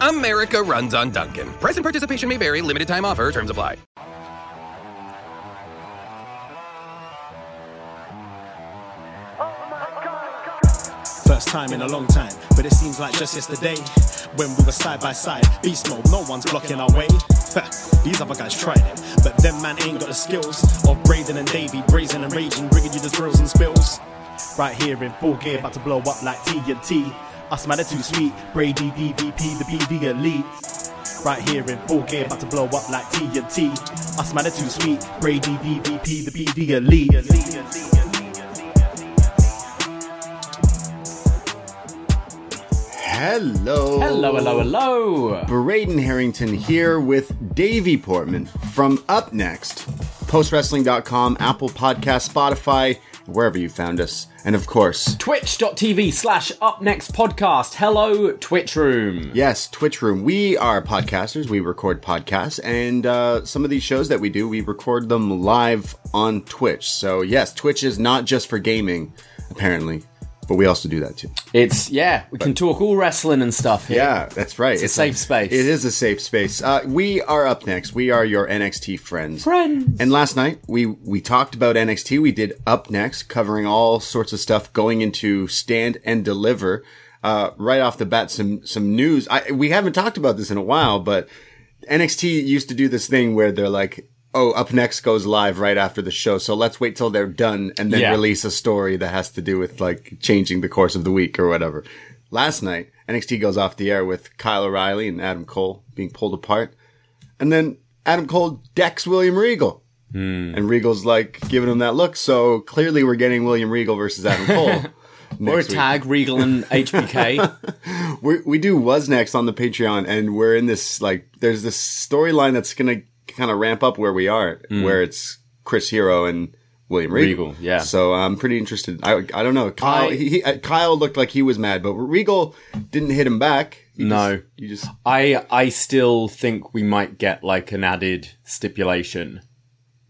America runs on Dunkin'. Price and participation may vary. Limited time offer. Terms apply. First time in a long time, but it seems like just yesterday when we were side by side. Beast mode, no one's blocking our way. These other guys tried it, but them man ain't got the skills of Braden and Davie, brazen and raging, bringing you the thrills and spills. Right here in full gear, about to blow up like TNT. Us man are too sweet, Brady DVP, the BD elite. Right here in full gear, about to blow up like TNT. Us man are too sweet, Brady DVP, the BD elite. Hello. Hello, hello, hello. Braden Herrington here with Davie Portman from upNXT, postwrestling.com, Apple Podcast, Spotify, wherever you found us. And of course, Twitch.tv slash up next podcast. Hello, Twitch Room. yes, Twitch Room. We are podcasters. We record podcasts, and uh, some of these shows that we do, we record them live on Twitch. So, yes, Twitch is not just for gaming, apparently, but we also do that too. It's, yeah, we can talk all wrestling and stuff here. Yeah, that's right. It's a safe space. It is a safe space. Uh, we are upNXT. We are your NXT friends. Friends. And last night we we talked about NXT. We did upNXT, covering all sorts of stuff, going into stand and deliver. Uh, right off the bat, some some news. I we haven't talked about this in a while, but NXT used to do this thing where they're like. Oh, upNXT goes live right after the show. So let's wait till they're done and then Yeah. release a story that has to do with like changing the course of the week or whatever. Last night, NXT goes off the air with Kyle O'Reilly and Adam Cole being pulled apart. And then Adam Cole decks William Regal. Hmm. And Regal's like giving him that look. So clearly we're getting William Regal versus Adam Cole. Or a next week. tag, Regal and HBK. we we do wasNXT on the Patreon, and we're in this like there's this storyline that's gonna kind of ramp up where we are, where it's Chris Hero and William Regal. Regal, yeah. So I'm pretty interested. I I don't know. Kyle I- he, he, uh, Kyle looked like he was mad, but Regal didn't hit him back. He No. just, you just I I still think we might get like an added stipulation.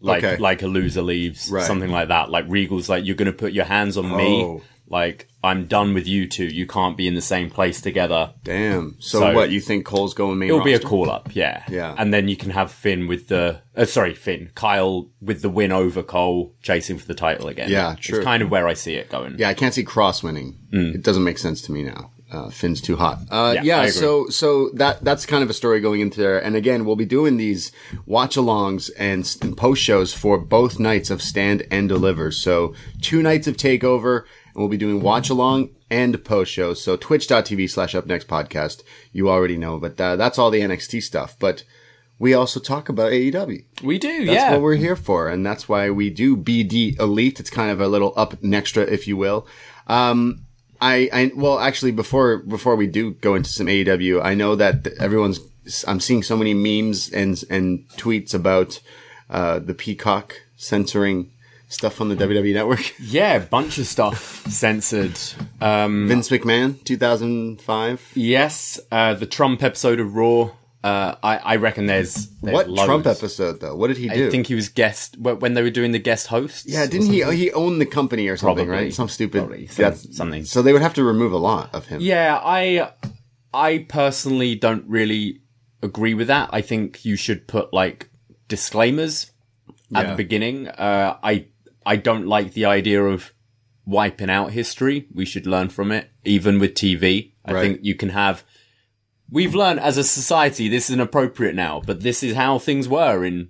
Like Okay. like a loser leaves, Right. something like that. Like Regal's like, you're gonna put your hands on me. Like, I'm done with you two. You can't be in the same place together. damn. So, So- what you think Cole's going main? It'll be a call up, yeah. Yeah. And then you can have Finn with the, uh, sorry, Finn, Kyle with the win over Cole, chasing for the title again. Yeah, true. It's kind of where I see it going. Yeah, I can't see Kross winning. It doesn't make sense to me now. Uh, Finn's too hot. Uh, Yeah, yeah, so so that that's kind of a story going into there. And again, we'll be doing these watch-alongs and, and post shows for both nights of Stand and Deliver. So two nights of Takeover, and we'll be doing watch-along and post shows. So twitch.tv slash up next podcast. You already know, but uh, that's all the NXT stuff. But we also talk about AEW. We do, That's yeah. what we're here for, and that's why we do BD Elite. It's kind of a little up extra, if you will. Um, I, I, well, actually, before before we do go into some AEW, I know that everyone's. I'm seeing so many memes and and tweets about uh, the Peacock censoring stuff on the WWE Network. yeah, bunch of stuff censored. Um, Vince McMahon, 2005. yes, uh, the Trump episode of Raw Uh, I, I reckon there's, there's What loads. Trump episode though? What did he do? I think he was guest when they were doing the guest hosts. yeah, didn't he? He owned the company or something, Probably. right? Some stupid Probably. Some- something. So they would have to remove a lot of him. Yeah, I I personally don't really agree with that. I think you should put like disclaimers at Yeah. the beginning. Uh, I I don't like the idea of wiping out history. We should learn from it, even with TV. I Right. think you can have. We've learned as a society this is inappropriate now, but this is how things were in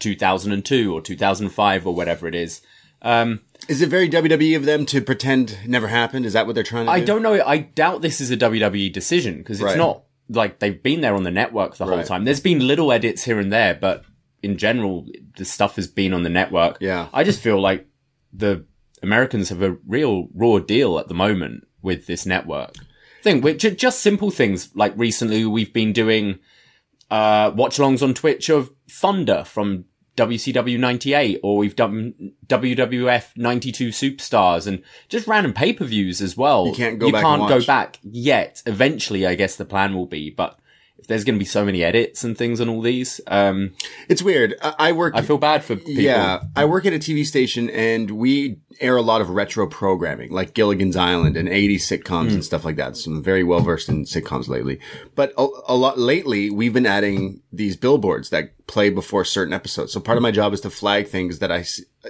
2002 or 2005 or whatever it is. Um, Is it very WWE of them to pretend never happened? Is that what they're trying to I do? don't know. I doubt this is a WWE decision because it's Right. not like they've been there on the network the whole time. There's been little edits here and there, but in general, the stuff has been on the network. Yeah. I just feel like the Americans have a real raw deal at the moment with this network thing, which are just simple things. Like recently, we've been doing uh, watch alongs on Twitch of Thunder from WCW 98, or we've done WWF 92 Superstars and just random pay per views as well. You can't go back. You back can't go back yet. Eventually, I guess the plan will be, but if there's going to be so many edits and things on all these, um, It's weird. I, I work. I feel bad for people. Yeah, I work at a TV station and we air a lot of retro programming, like Gilligan's Island and 80s sitcoms Hmm. and stuff like that. So I'm very well versed in sitcoms lately. But a, a lot lately, we've been adding these billboards that play before certain episodes. So part of my job is to flag things that I,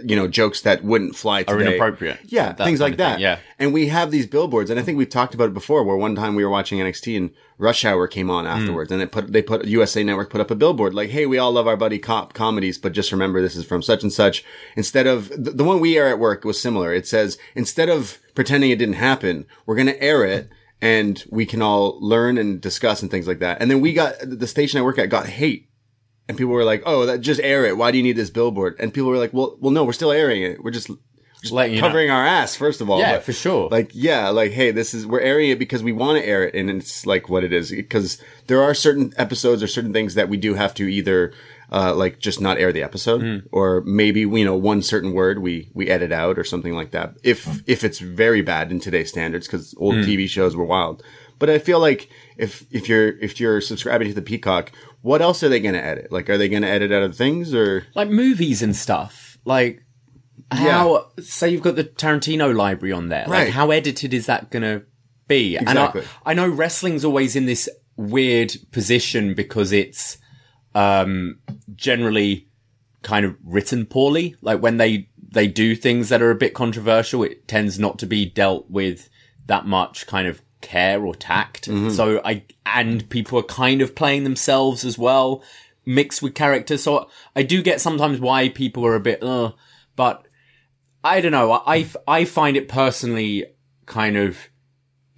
you know, jokes that wouldn't fly Are inappropriate. Yeah, That things like of thing, that. yeah. And we have these billboards, and I think we've talked about it before. Where one time we were watching NXT and Rush Hour came on Hmm. afterwards, and they put they put USA Network put up a billboard like, "Hey, we all love our buddy cop comedies, but just remember this is from such and such." Instead of the, the one we air at work was similar. It says instead of pretending it didn't happen, we're going to air it. And we can all learn and discuss and things like that. And then we got the station I work at got hate and people were like, "Oh, that just air it. Why do you need this billboard?" And people were like, "Well, well, no, we're still airing it. We're just just letting know. covering our ass first of all." Yeah, But, for sure. Like, yeah, like, hey, this is we're airing it because we want to air it, and it's like what it is because there are certain episodes or certain things that we do have to either. Uh, like just not air the episode, Hmm. or maybe you know one certain word we we edit out or something like that. If if it's very bad in today's standards, because old Hmm. TV shows were wild. But I feel like if if you're if you're subscribing to the Peacock, what else are they going to edit? Like, are they going to edit out of things or? like movies and stuff. Like how say you've got the Tarantino library on there. Right. Like how edited is that gonna be? Exactly. And I, I know wrestling's always in this weird position because it's um generally kind of written poorly. Like when they they do things that are a bit controversial, it tends not to be dealt with that much kind of care or tact. So I and people are kind of playing themselves as well, mixed with characters. So I do get sometimes why people are a bit, uh, but I don't know. I I find it personally kind of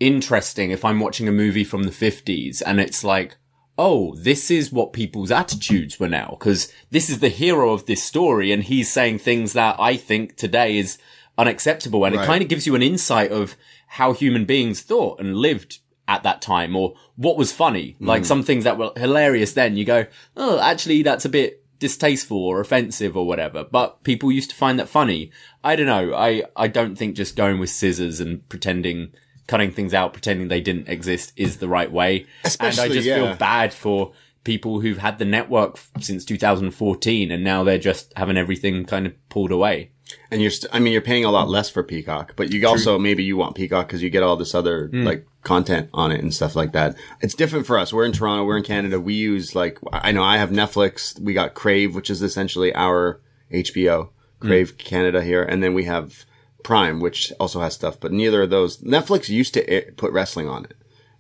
interesting if I'm watching a movie from the 50s and it's like, oh, this is what people's attitudes were now, because this is the hero of this story and he's saying things that I think today is unacceptable. And Right. it kind of gives you an insight of how human beings thought and lived at that time or what was funny. Like hmm. some things that were hilarious then you go, oh, actually that's a bit distasteful or offensive or whatever. But people used to find that funny. I don't know. I, I don't think just going with scissors and pretending, cutting things out, pretending they didn't exist is the right way. Especially, and I just yeah. feel bad for people who've had the network since 2014 and now they're just having everything kind of pulled away. And you're, st- I mean, you're paying a lot less for Peacock, but you also maybe you want Peacock because you get all this other Hmm. like content on it and stuff like that. It's different for us. We're in Toronto. We're in Canada. We use like I know I have Netflix. We got Crave, which is essentially our HBO. Hmm. Crave Canada here, and then we have Prime, which also has stuff. But neither of those. Netflix used to put wrestling on it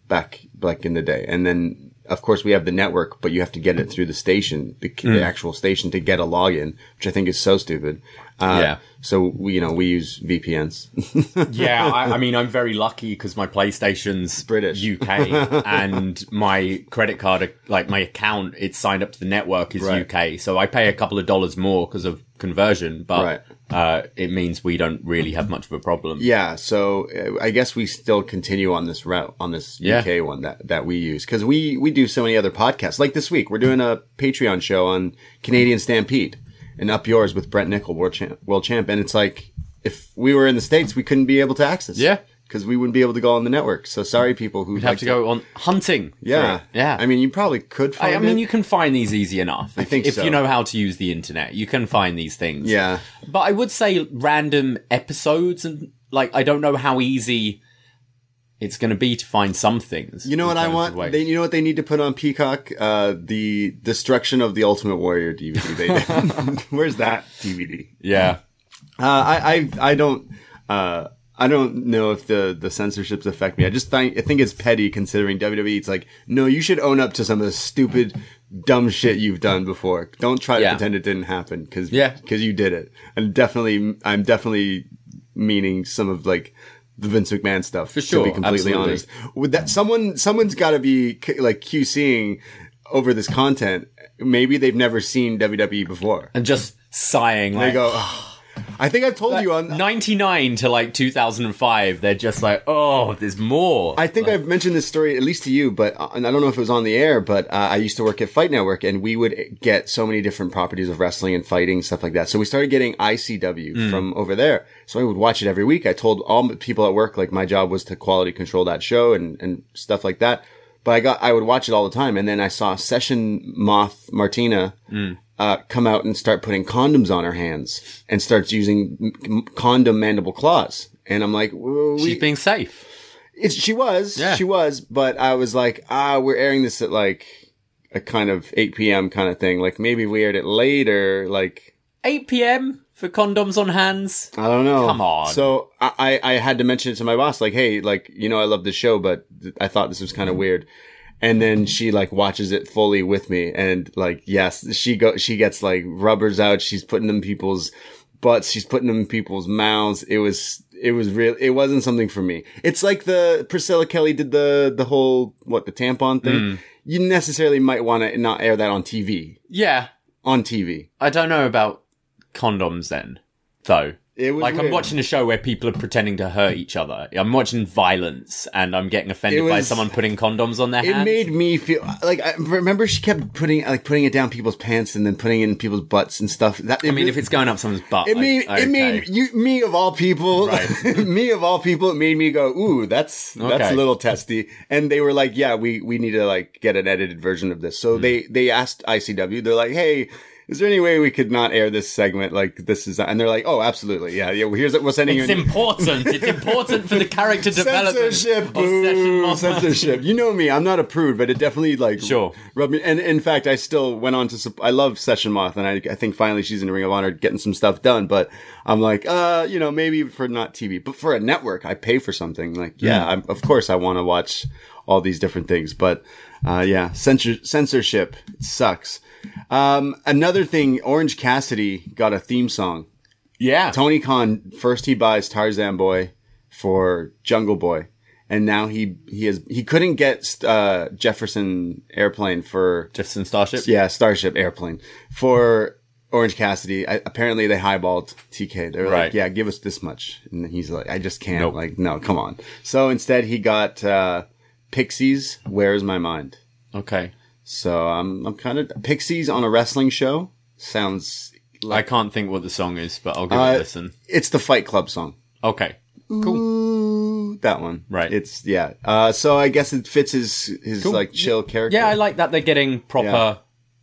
back back in the day, and then of course we have the network, but you have to get it through the station, the, Hmm. the actual station, to get a login, which I think is so stupid. Uh, Yeah. So we, you know, we use VPNs. yeah, I, I mean, I'm very lucky because my PlayStation's British. UK, and my credit card, like my account, it's signed up to the network is Right. UK. So I pay a couple of dollars more because of conversion, but Right. uh, it means we don't really have much of a problem. yeah. So uh, I guess we still continue on this route, on this Yeah. UK one that, that we use. Cause we, we do so many other podcasts. Like this week, we're doing a Patreon show on Canadian Stampede and Up Yours with Brent Nicol, world champ, world champ. And it's like, if we were in the States, we couldn't be able to access Yeah. because we wouldn't be able to go on the network. So sorry, people who have to go on hunting. Yeah, yeah. I mean, you probably could find I, I mean, it. you can find these easy enough. If, think if so. you know how to use the internet, you can find these things. Yeah. But I would say random episodes and like I don't know how easy it's going to be to find some things. You know what I want? They, you know what they need to put on Peacock? Uh, the Destruction of the Ultimate Warrior DVD. They. Where's that DVD? yeah. Uh, I, I, I don't, uh, I don't know if the, the censorships affect me. I just think, I think it's petty considering WWE. It's like, no, you should own up to some of the stupid, dumb shit you've done before. Don't try to Yeah. pretend it didn't happen because, Yeah. because you did it. And definitely, I'm definitely meaning some of like, the Vince McMahon stuff. For sure, To be completely absolutely. honest. With that, someone, someone's gotta be c- like QCing over this content. Maybe they've never seen WWE before. And just sighing They like go, "Ugh." I think I've told you on, 99 to like 2005 they're just like oh there's more I think I've mentioned this story at least to you, but uh, and I don't know if it was on the air. But uh, I used to work at Fight Network, and we would get so many different properties of wrestling and fighting stuff like that. So we started getting ICW from over there. So I would watch it every week. I told all the people at work like my job was to quality control that show and and stuff like that. But I got I would watch it all the time, and then I saw Session Moth Martina. Uh, come out and start putting condoms on her hands and starts using condom mandible claws. And I'm like, "Well, she's being safe it's, she was, Yeah. she was, but I was like, ah, we're airing this at like a kind of 8 p.m. kind of thing. Like maybe we aired it later. Like, 8 p.m for condoms on hands I don't know. Come on. So I, I I had to mention it to my boss, like, hey, like, you know, I love the show, but th- I thought this was kind of weird. And then she like watches it fully with me. And like, yes, she go, she gets like rubbers out. She's putting them in people's butts. She's putting them in people's mouths. It was, it was real. It wasn't something for me. It's like the Priscilla Kelly did the, the whole, what, the tampon thing. Mm. You necessarily might want to not air that on TV. yeah On TV. i don't know about condoms then though It was like i'm watching a show where people are pretending to hurt each other i'm watching violence and i'm getting offended It by someone putting condoms on their It hands made me feel like I remember she kept putting like putting it down people's pants and then putting it in people's butts and stuff. That i mean if it's going up someone's butt it made I- it made you me of all people, Right. me of all people, it made me go, ooh, that's that's Okay. a little testy. And they were like, yeah, we we need to like get an edited version of this. So hmm. they they asked ICW, they're like, hey. Is there any way we could not air this segment like this is? And they're like, "Oh, absolutely, yeah, yeah. Well, here's we're sending it's you." an- important. It's important for the character development censorship, boo, censorship. You know me, I'm not a prude, but it definitely like Sure. rubbed me. And in fact, I still went on to. I love Session Moth, and I, I think finally she's in the Ring of Honor getting some stuff done. But I'm like, uh, you know, maybe for not TV, but for a network, I pay for something. Like, yeah, Mm. I'm, of course, I want to watch all these different things, but uh, yeah, censor, censorship it sucks. Um, another thing, Orange Cassidy got a theme song. Yeah. Tony Khan first he buys Tarzan Boy for Jungle Boy, and now he he has he couldn't get uh, Jefferson Airplane for Jefferson Starship. yeah Starship Airplane for Orange Cassidy. I, apparently they highballed TK. They were Right. like, yeah, give us this much, and he's like, I just can't. Nope. Like, no, come on. So instead he got uh, Pixies. Where's my mind? Okay. So I'm I'm kind of Pixies on a wrestling show sounds. I can't think what the song is, but I'll give it Uh, a listen. It's the Fight Club song. Okay. Cool. Ooh, that one. Right. It's yeah. Uh, so I guess it fits his his like chill character. Yeah, I like that they're getting proper Yeah.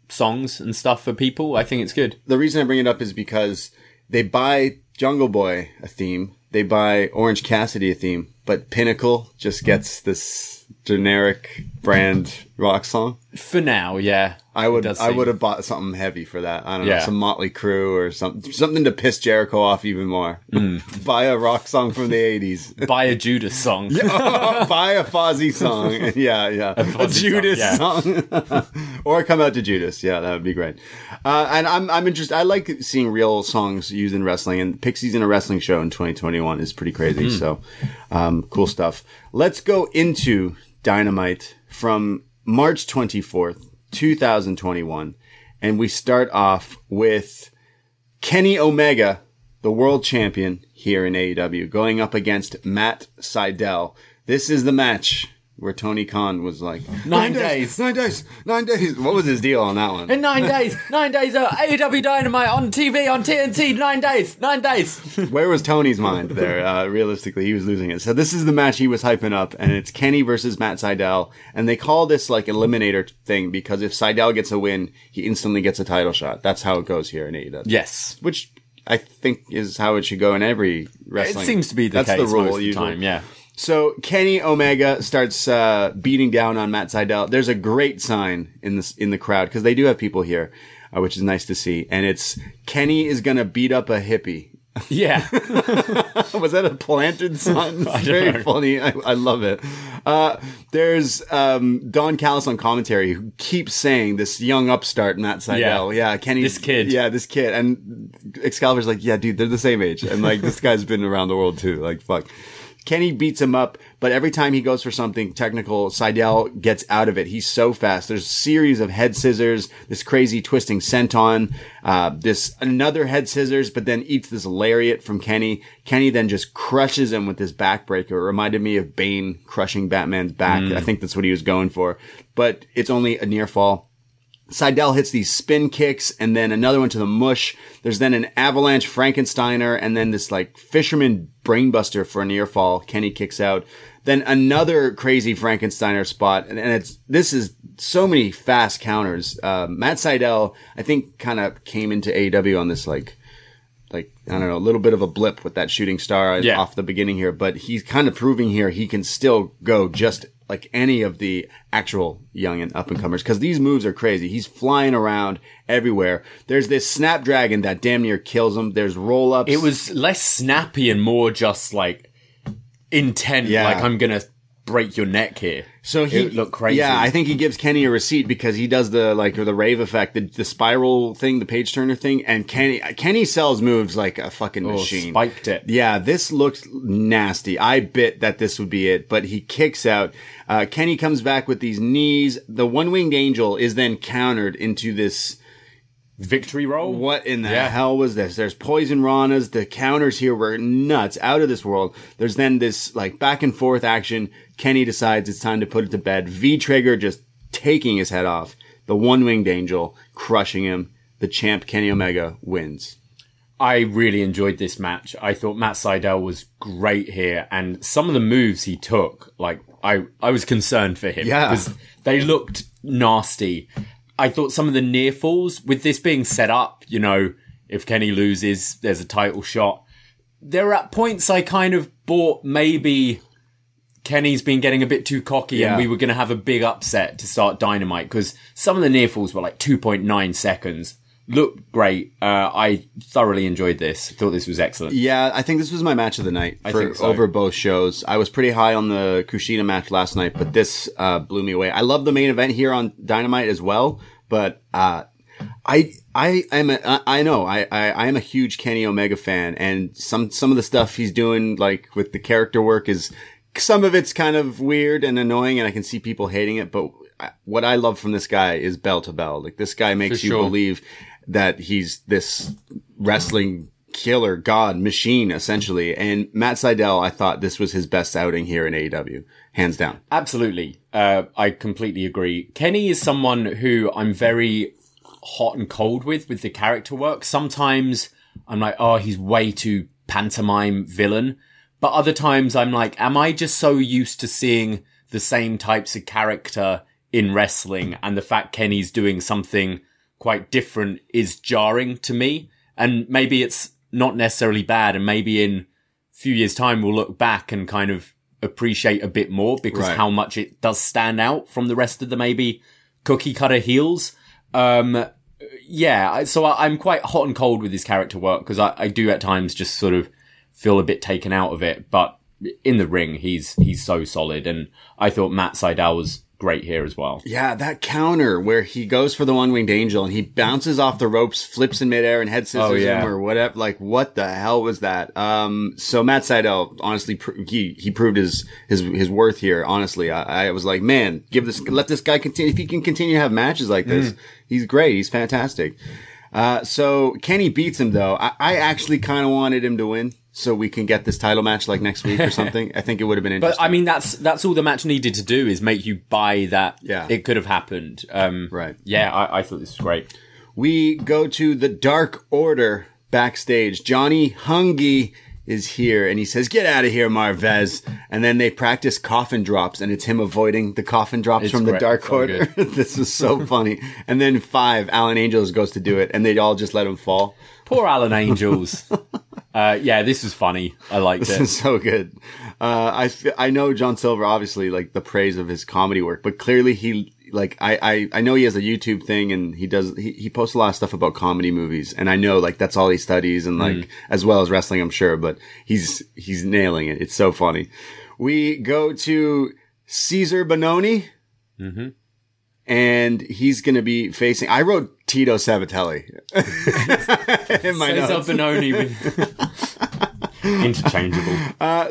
songs and stuff for people. I think it's good. the reason I bring it up is because they buy Jungle Boy a theme, they buy Orange Cassidy a theme, but Pinnacle just gets this generic brand rock song. For now, yeah. I would I would have bought something heavy for that. I don't know, some Motley Crue or something something to piss Jericho off even more. Hmm. buy a rock song from the 80s. buy a Judas song. buy a Fozzy song. Yeah, yeah. A, Fozzy Judas song, song. or come out to Judas. Yeah, that would be great. Uh, and I'm, I'm interested. I like seeing real songs used in wrestling and Pixies in a wrestling show in 2021 is pretty crazy. So, um, cool stuff. Let's go into Dynamite from March 24th, 2021. And we start off with Kenny Omega, the world champion here in AEW, going up against Matt Sydal. This is the match where Tony Khan was like Nine days. nine days, nine days. What was his deal on that one? In nine days, nine days of AEW Dynamite on TV on TNT. Nine days, nine days. Where was Tony's mind there? Uh, realistically, he was losing it. So this is the match he was hyping up, and it's Kenny versus Matt Sydal, and they call this like eliminator thing because if Sydal gets a win, he instantly gets a title shot. That's how it goes here in AEW. Yes, which I think is how it should go in every wrestling. it seems to be the That's case the rule most of the time. Yeah. So Kenny Omega starts uh, beating down on Matt Sydal. There's a great sign in this in the crowd because they do have people here, uh, which is nice to see. And it's Kenny is gonna beat up a hippie. Yeah. Was that a planted sign? It's very know. funny. I, I love it. Uh, there's um, Don Callis on commentary who keeps saying this young upstart Matt Sydal. Yeah. Yeah, Kenny. This kid. Yeah, this kid. And Excalibur's like, yeah, dude, they're the same age. And like, this guy's been around the world too. Like, fuck. Kenny beats him up, but every time he goes for something technical, Sydal gets out of it. He's so fast. There's a series of head scissors, this crazy twisting senton, uh, this another head scissors, but then eats this lariat from Kenny. Kenny then just crushes him with this backbreaker. It reminded me of Bane crushing Batman's back. I think that's what he was going for, but it's only a near fall. Sydal hits these spin kicks and then another one to the mush. There's then an avalanche Frankensteiner and then this like fisherman brainbuster for a near fall. Kenny kicks out. Then another crazy Frankensteiner spot. And, and it's, this is so many fast counters. Uh, Matt Sydal, I think kind of came into AEW on this like, like I don't know, a little bit of a blip with that shooting star Yeah. off the beginning here, but he's kind of proving here he can still go just like any of the actual young and up and comers because these moves are crazy. He's flying around everywhere. There's this snapdragon that damn near kills him. There's roll ups. It was less snappy and more just like intent. Yeah. Like I'm gonna break your neck here. So he it looked crazy. Yeah, I think he gives Kenny a receipt because he does the like or the rave effect, the, the spiral thing, the page turner thing, and Kenny Kenny sells moves like a fucking Oh, machine. spiked it. Yeah, this looks nasty. I bit that this would be it, but he kicks out. Uh, Kenny comes back with these knees. The one winged angel is then countered into this. Victory roll. What in the Yeah. hell was this? There's poison ranas. The counters here were nuts, out of this world. There's then this like back and forth action. Kenny decides it's time to put it to bed. V Trigger just taking his head off. The one winged angel crushing him. The champ Kenny Omega wins. I really enjoyed this match. I thought Matt Sydal was great here, and some of the moves he took, like I, I was concerned for him. Yeah. they looked nasty. I thought some of the near falls, with this being set up, you know, if Kenny loses, there's a title shot. There are at points I kind of bought maybe Kenny's been getting a bit too cocky Yeah. and we were going to have a big upset to start Dynamite because some of the near falls were like 2.9 seconds. Looked great. Uh, I thoroughly enjoyed this. Thought this was excellent. Yeah, I think this was my match of the night for think so. over both shows. I was pretty high on the Kushida match last night, but this uh, blew me away. I love the main event here on Dynamite as well, but uh, I I am a, I know I, I I am a huge Kenny Omega fan, and some some of the stuff he's doing like with the character work is some of it's kind of weird and annoying, and I can see people hating it. But what I love from this guy is bell to bell. Like this guy makes For you believe that he's this wrestling killer god machine essentially. And Matt Sydal, I thought this was his best outing here in AEW, hands down. Absolutely. Uh, I completely agree. Kenny is someone who I'm very hot and cold with, with the character work. Sometimes I'm like, oh, he's way too pantomime villain. But other times I'm like, am I just so used to seeing the same types of character in wrestling and the fact Kenny's doing something quite different is jarring to me. And maybe it's not necessarily bad. And maybe in a few years time, we'll look back and kind of appreciate a bit more because Right. how much it does stand out from the rest of the maybe cookie cutter heels. Um, yeah, so I, I'm quite hot and cold with his character work because I, I do at times just sort of feel a bit taken out of it. But in the ring, he's he's so solid, and I thought Matt Sydal was great here as well. Yeah, that counter where he goes for the one winged angel and he bounces off the ropes, flips in midair and head scissors Oh, yeah. him or whatever. Like, what the hell was that? Um, so Matt Sydal, honestly, pr- he, he proved his, his, his worth here. Honestly, I, I was like, man, give this, let this guy continue. If he can continue to have matches like Mm. this, he's great. He's fantastic. Uh, so Kenny beats him though. I, I actually kind of wanted him to win so we can get this title match like next week or something. I think it would have been interesting. But. I mean, that's that's all the match needed to do is make you buy that. Yeah. it could have happened. Um, Right. Yeah, I, I thought this was great. we go to the Dark Order backstage. Johnny Hungee is here and he says, get out of here, Marvez. And then they practice coffin drops and it's him avoiding the coffin drops It's from the great. Dark So Order. this is so funny. And then five, Alan Angels goes to do it and they all just let him fall. Poor Alan Angels. uh, yeah, this is funny. I liked This it. is so good. Uh, I, f- I know John Silver, obviously, like the praise of his comedy work, but clearly he, like, I, I, I know he has a YouTube thing and he does, he, he posts a lot of stuff about comedy movies. And I know, like, that's all he studies and, like, as well as wrestling, I'm sure, but he's, he's nailing it. It's so funny. We go to Cezar Bononi. And he's going to be facing, I wrote Tito Sabatelli in my Cezar notes. Bononi with interchangeable.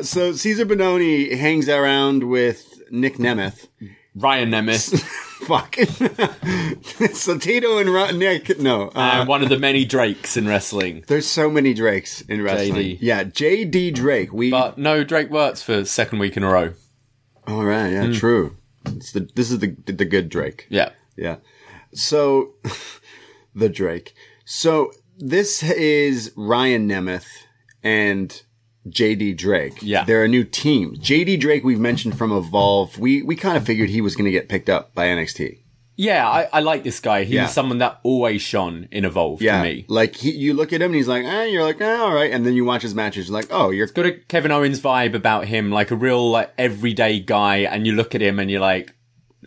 So Cezar Bononi hangs around with Nick Nemeth. Ryan Nemeth, Fuck. so Tito and Ro- Nick, no. Uh, and one of the many Drakes in wrestling. there's so many Drakes in wrestling. JD. Yeah, JD Drake. We. But no Drake works for second week in a row. All right. Yeah. True. It's the. This is the the good Drake. Yeah. Yeah. So, the Drake. So this is Ryan Nemeth and JD Drake. Yeah. They're a new team. JD Drake we've mentioned from Evolve. We we kind of figured he was going to get picked up by NXT. Yeah, I, I like this guy. He Yeah. was someone that always shone in Evolve Yeah. to me. Like he, you look at him and he's like, eh, you're like, eh, all right. And then you watch his matches, you're like, oh, you're Got a Kevin Owens vibe about him, like a real like everyday guy, and you look at him and you're like,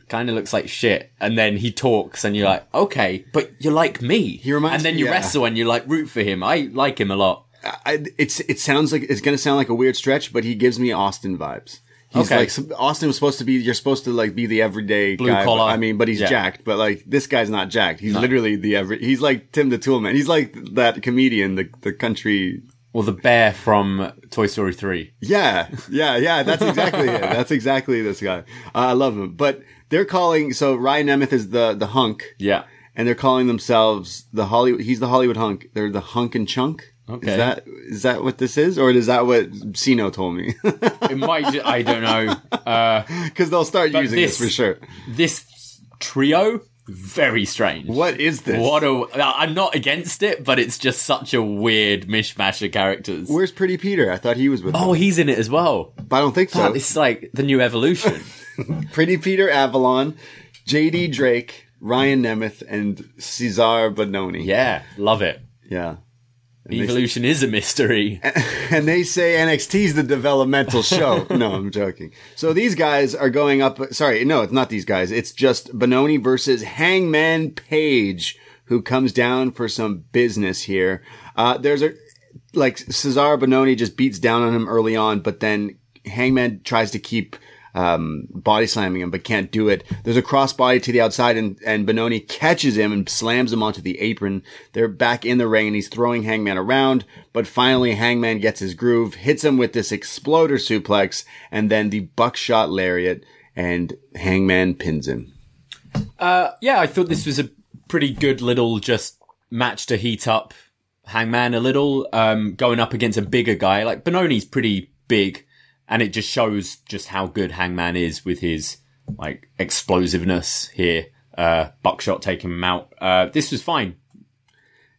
kind of looks like shit. And then he talks and you're like, okay, but you're like me. He reminds and then you yeah. wrestle and you like root for him. I like him a lot. I, it's it sounds like it's gonna sound like a weird stretch, but he gives me Austin vibes. He's Okay. like Austin was supposed to be. You're supposed to like be the everyday Blue guy. collar. I mean, but he's Yeah. jacked. But like this guy's not jacked. He's literally the every. He's like Tim the Toolman. He's like that comedian, the the country. Or the bear from Toy Story 3. Yeah, yeah, yeah. That's exactly it. That's exactly this guy. Uh, I love him. But they're calling. So Ryan Nemeth is the the hunk. Yeah. and they're calling themselves the Hollywood. He's the Hollywood hunk. They're the hunk and chunk. Okay. Is that is that what this is, or is that what Siino told me? It might, ju- I don't know. Uh, Because they'll start using this, this- for sure. this trio, very strange. What is this? What a, I'm not against it, but it's just such a weird mishmash of characters. Where's Pretty Peter? I thought he was with. oh, them. he's in it as well. but I don't think so. It's like the new evolution. Pretty Peter Avalon, J.D. Drake, Ryan Nemeth, and Cezar Bononi. yeah, love it. yeah. Evolution is a mystery. and they say NXT's the developmental show. no, I'm joking. So these guys are going up. Sorry, no, it's not these guys. It's just Bononi versus Hangman Page, who comes down for some business here. Uh, there's a like Cezar Bononi just beats down on him early on, but then Hangman tries to keep um, body slamming him, but can't do it. There's a crossbody to the outside, and, and Bononi catches him and slams him onto the apron. They're back in the ring, and he's throwing Hangman around, but finally Hangman gets his groove, hits him with this exploder suplex, and then the buckshot lariat, and Hangman pins him. yeah, I thought this was a pretty good little just match to heat up Hangman a little, um, going up against a bigger guy. Like Bononi's pretty big, and it just shows just how good Hangman is with his like explosiveness here. Uh, buckshot taking him out. Uh, this was fine.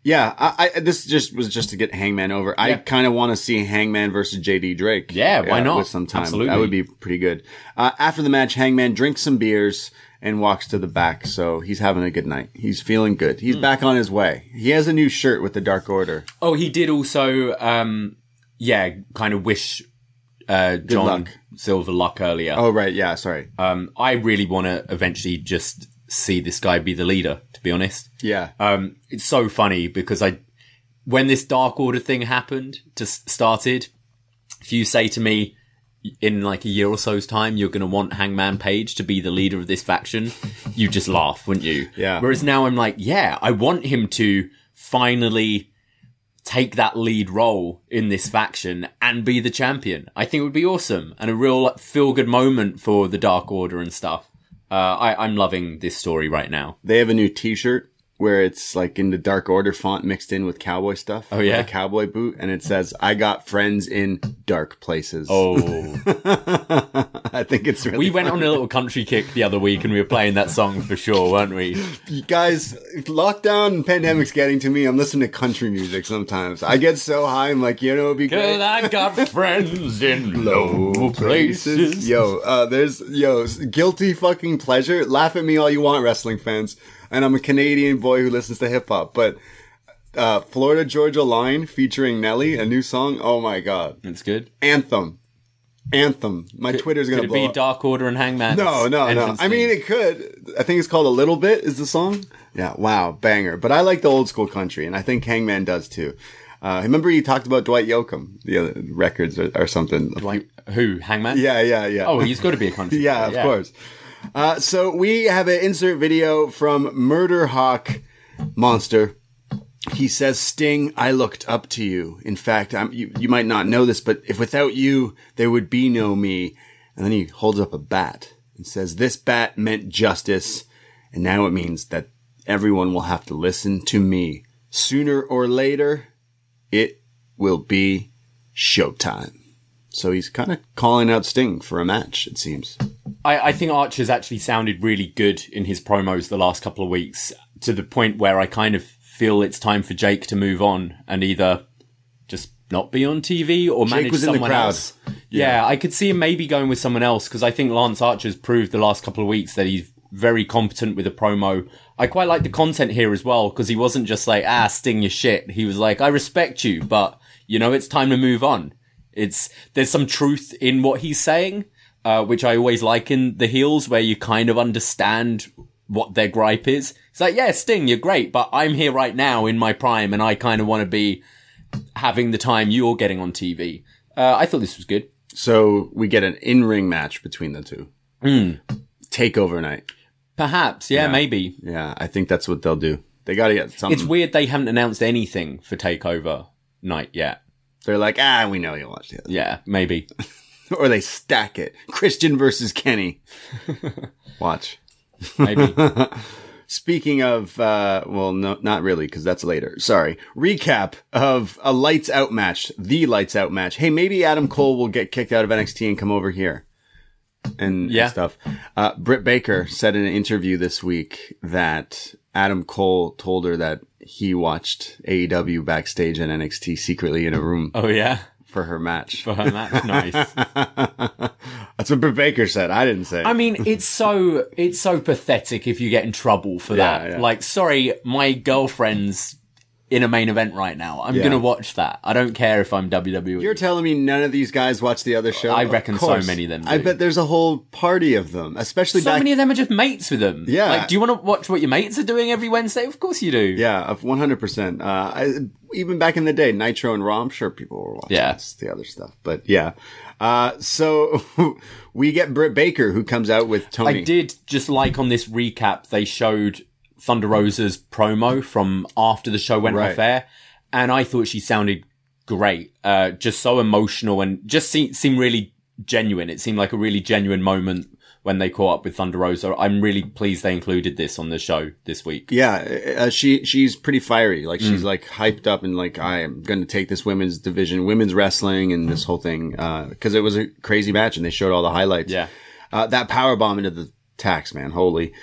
Yeah, I, I this just was just to get Hangman over. I kind of want to see Hangman versus JD Drake. Yeah, why not? With some time, Absolutely. that would be pretty good. Uh, after the match, Hangman drinks some beers and walks to the back. So he's having a good night. He's feeling good. He's back on his way. He has a new shirt with the Dark Order. Oh, he did also, um, yeah, kind of wish uh, John luck. Silver luck earlier. Oh right, yeah. Sorry. Um, I really want to eventually just see this guy be the leader. To be honest, yeah. um, it's so funny because I, when this Dark Order thing happened, just started. If you say to me in like a year or so's time, you're going to want Hangman Page to be the leader of this faction, you just laugh, wouldn't you? Yeah. Whereas now I'm like, yeah, I want him to finally take that lead role in this faction and be the champion. I think it would be awesome and a real like, feel good moment for the Dark Order and stuff. Uh, I, I'm loving this story right now. They have a new T-shirt. Where it's like in the Dark Order font mixed in with cowboy stuff. Oh, yeah? A cowboy boot, and it says, "I got friends in dark places." Oh, I think it's really. we went on a little country kick the other week and we were playing that song for sure, weren't we? You guys, lockdown and pandemic's getting to me. I'm listening to country music sometimes. I get so high, I'm like, you know, it'd be Cause great. I got friends in low places. Yo, uh, there's yo guilty fucking pleasure. Laugh at me all you want, wrestling fans. And I'm a Canadian boy who listens to hip hop, but uh, Florida Georgia Line featuring Nelly, a new song. Oh my god, It's good. anthem, anthem. My Twitter's gonna Could it be up. Dark Order and Hangman? No, no, no. I mean, it could. I think it's called a little bit. Is the song? Yeah. Wow, banger. But I like the old school country, and I think Hangman does too. Uh, remember you talked about Dwight Yoakam, the other records or, or something. Like, who? Hangman? Yeah, yeah, yeah. Oh, he's got to be a country. yeah, player, of course. Uh, so we have an insert video from Murder Hawk Monster. He says, Sting, I looked up to you. In fact, I'm, you, you might not know this, but if without you, there would be no me. And then he holds up a bat and says, this bat meant justice. And now it means that everyone will have to listen to me. Sooner or later, it will be showtime. So he's kind of calling out Sting for a match, it seems. I, I think Archer's actually sounded really good in his promos the last couple of weeks to the point where I kind of feel it's time for Jake to move on and either just not be on TV or manage was in the someone crowd. else. Yeah. I could see him maybe going with someone else because I think Lance Archer's proved the last couple of weeks that he's very competent with a promo. I quite like the content here as well because he wasn't just like, ah, sting your shit. He was like, I respect you, but you know, it's time to move on. It's, there's some truth in what he's saying, uh, which I always like in the heels where you kind of understand what their gripe is. It's like, yeah, Sting, you're great, but I'm here right now in my prime and I kind of want to be having the time you're getting on TV. Uh, I thought this was good. So we get an in-ring match between the two. Takeover night. Perhaps, yeah, maybe. Yeah, I think that's what they'll do. They got to get something. It's weird they haven't announced anything for Takeover night yet. They're like, ah, we know you'll watch the other. Yeah, maybe. Or they stack it. Christian versus Kenny. watch. Maybe. Speaking of, uh, well, no, not really, because that's later. Sorry. Recap of a lights out match, the lights out match. Hey, maybe Adam Cole will get kicked out of NXT and come over here and, Yeah. and stuff. Uh, Britt Baker said in an interview this week that Adam Cole told her that he watched AEW backstage at NXT secretly in a room oh yeah, for her match. for her match, nice. That's what Britt Baker said. I didn't say. it. I mean, it's so it's so pathetic if you get in trouble for Yeah, that. yeah. Like, sorry, my girlfriend's in a main event right now. I'm Yeah. gonna watch that. I don't care if I'm WWE. You're telling me none of these guys watch the other show? I reckon so many of them I bet there's a whole party of them, especially so back. many of them are just mates with them. Yeah. Like, do you want to watch what your mates are doing every Wednesday? Of course you do. yeah, of 100%. Uh, I, even back in the day, Nitro and Raw, I'm sure people were watching Yeah. this, the other stuff. But yeah. Uh, so we get Britt Baker who comes out with Tony. I did just like on this recap, they showed Thunder Rosa's promo from after the show went Right. off air, and I thought she sounded great. Uh, just so emotional and just se- seemed really genuine. It seemed like a really genuine moment when they caught up with Thunder Rosa. I'm really pleased they included this on the show this week. Yeah, uh, she she's pretty fiery. Like Mm. she's like hyped up and like I am going to take this women's division, women's wrestling, and this whole thing because it was a crazy match and they showed all the highlights. Yeah. uh, that power bomb into the tacks man, holy.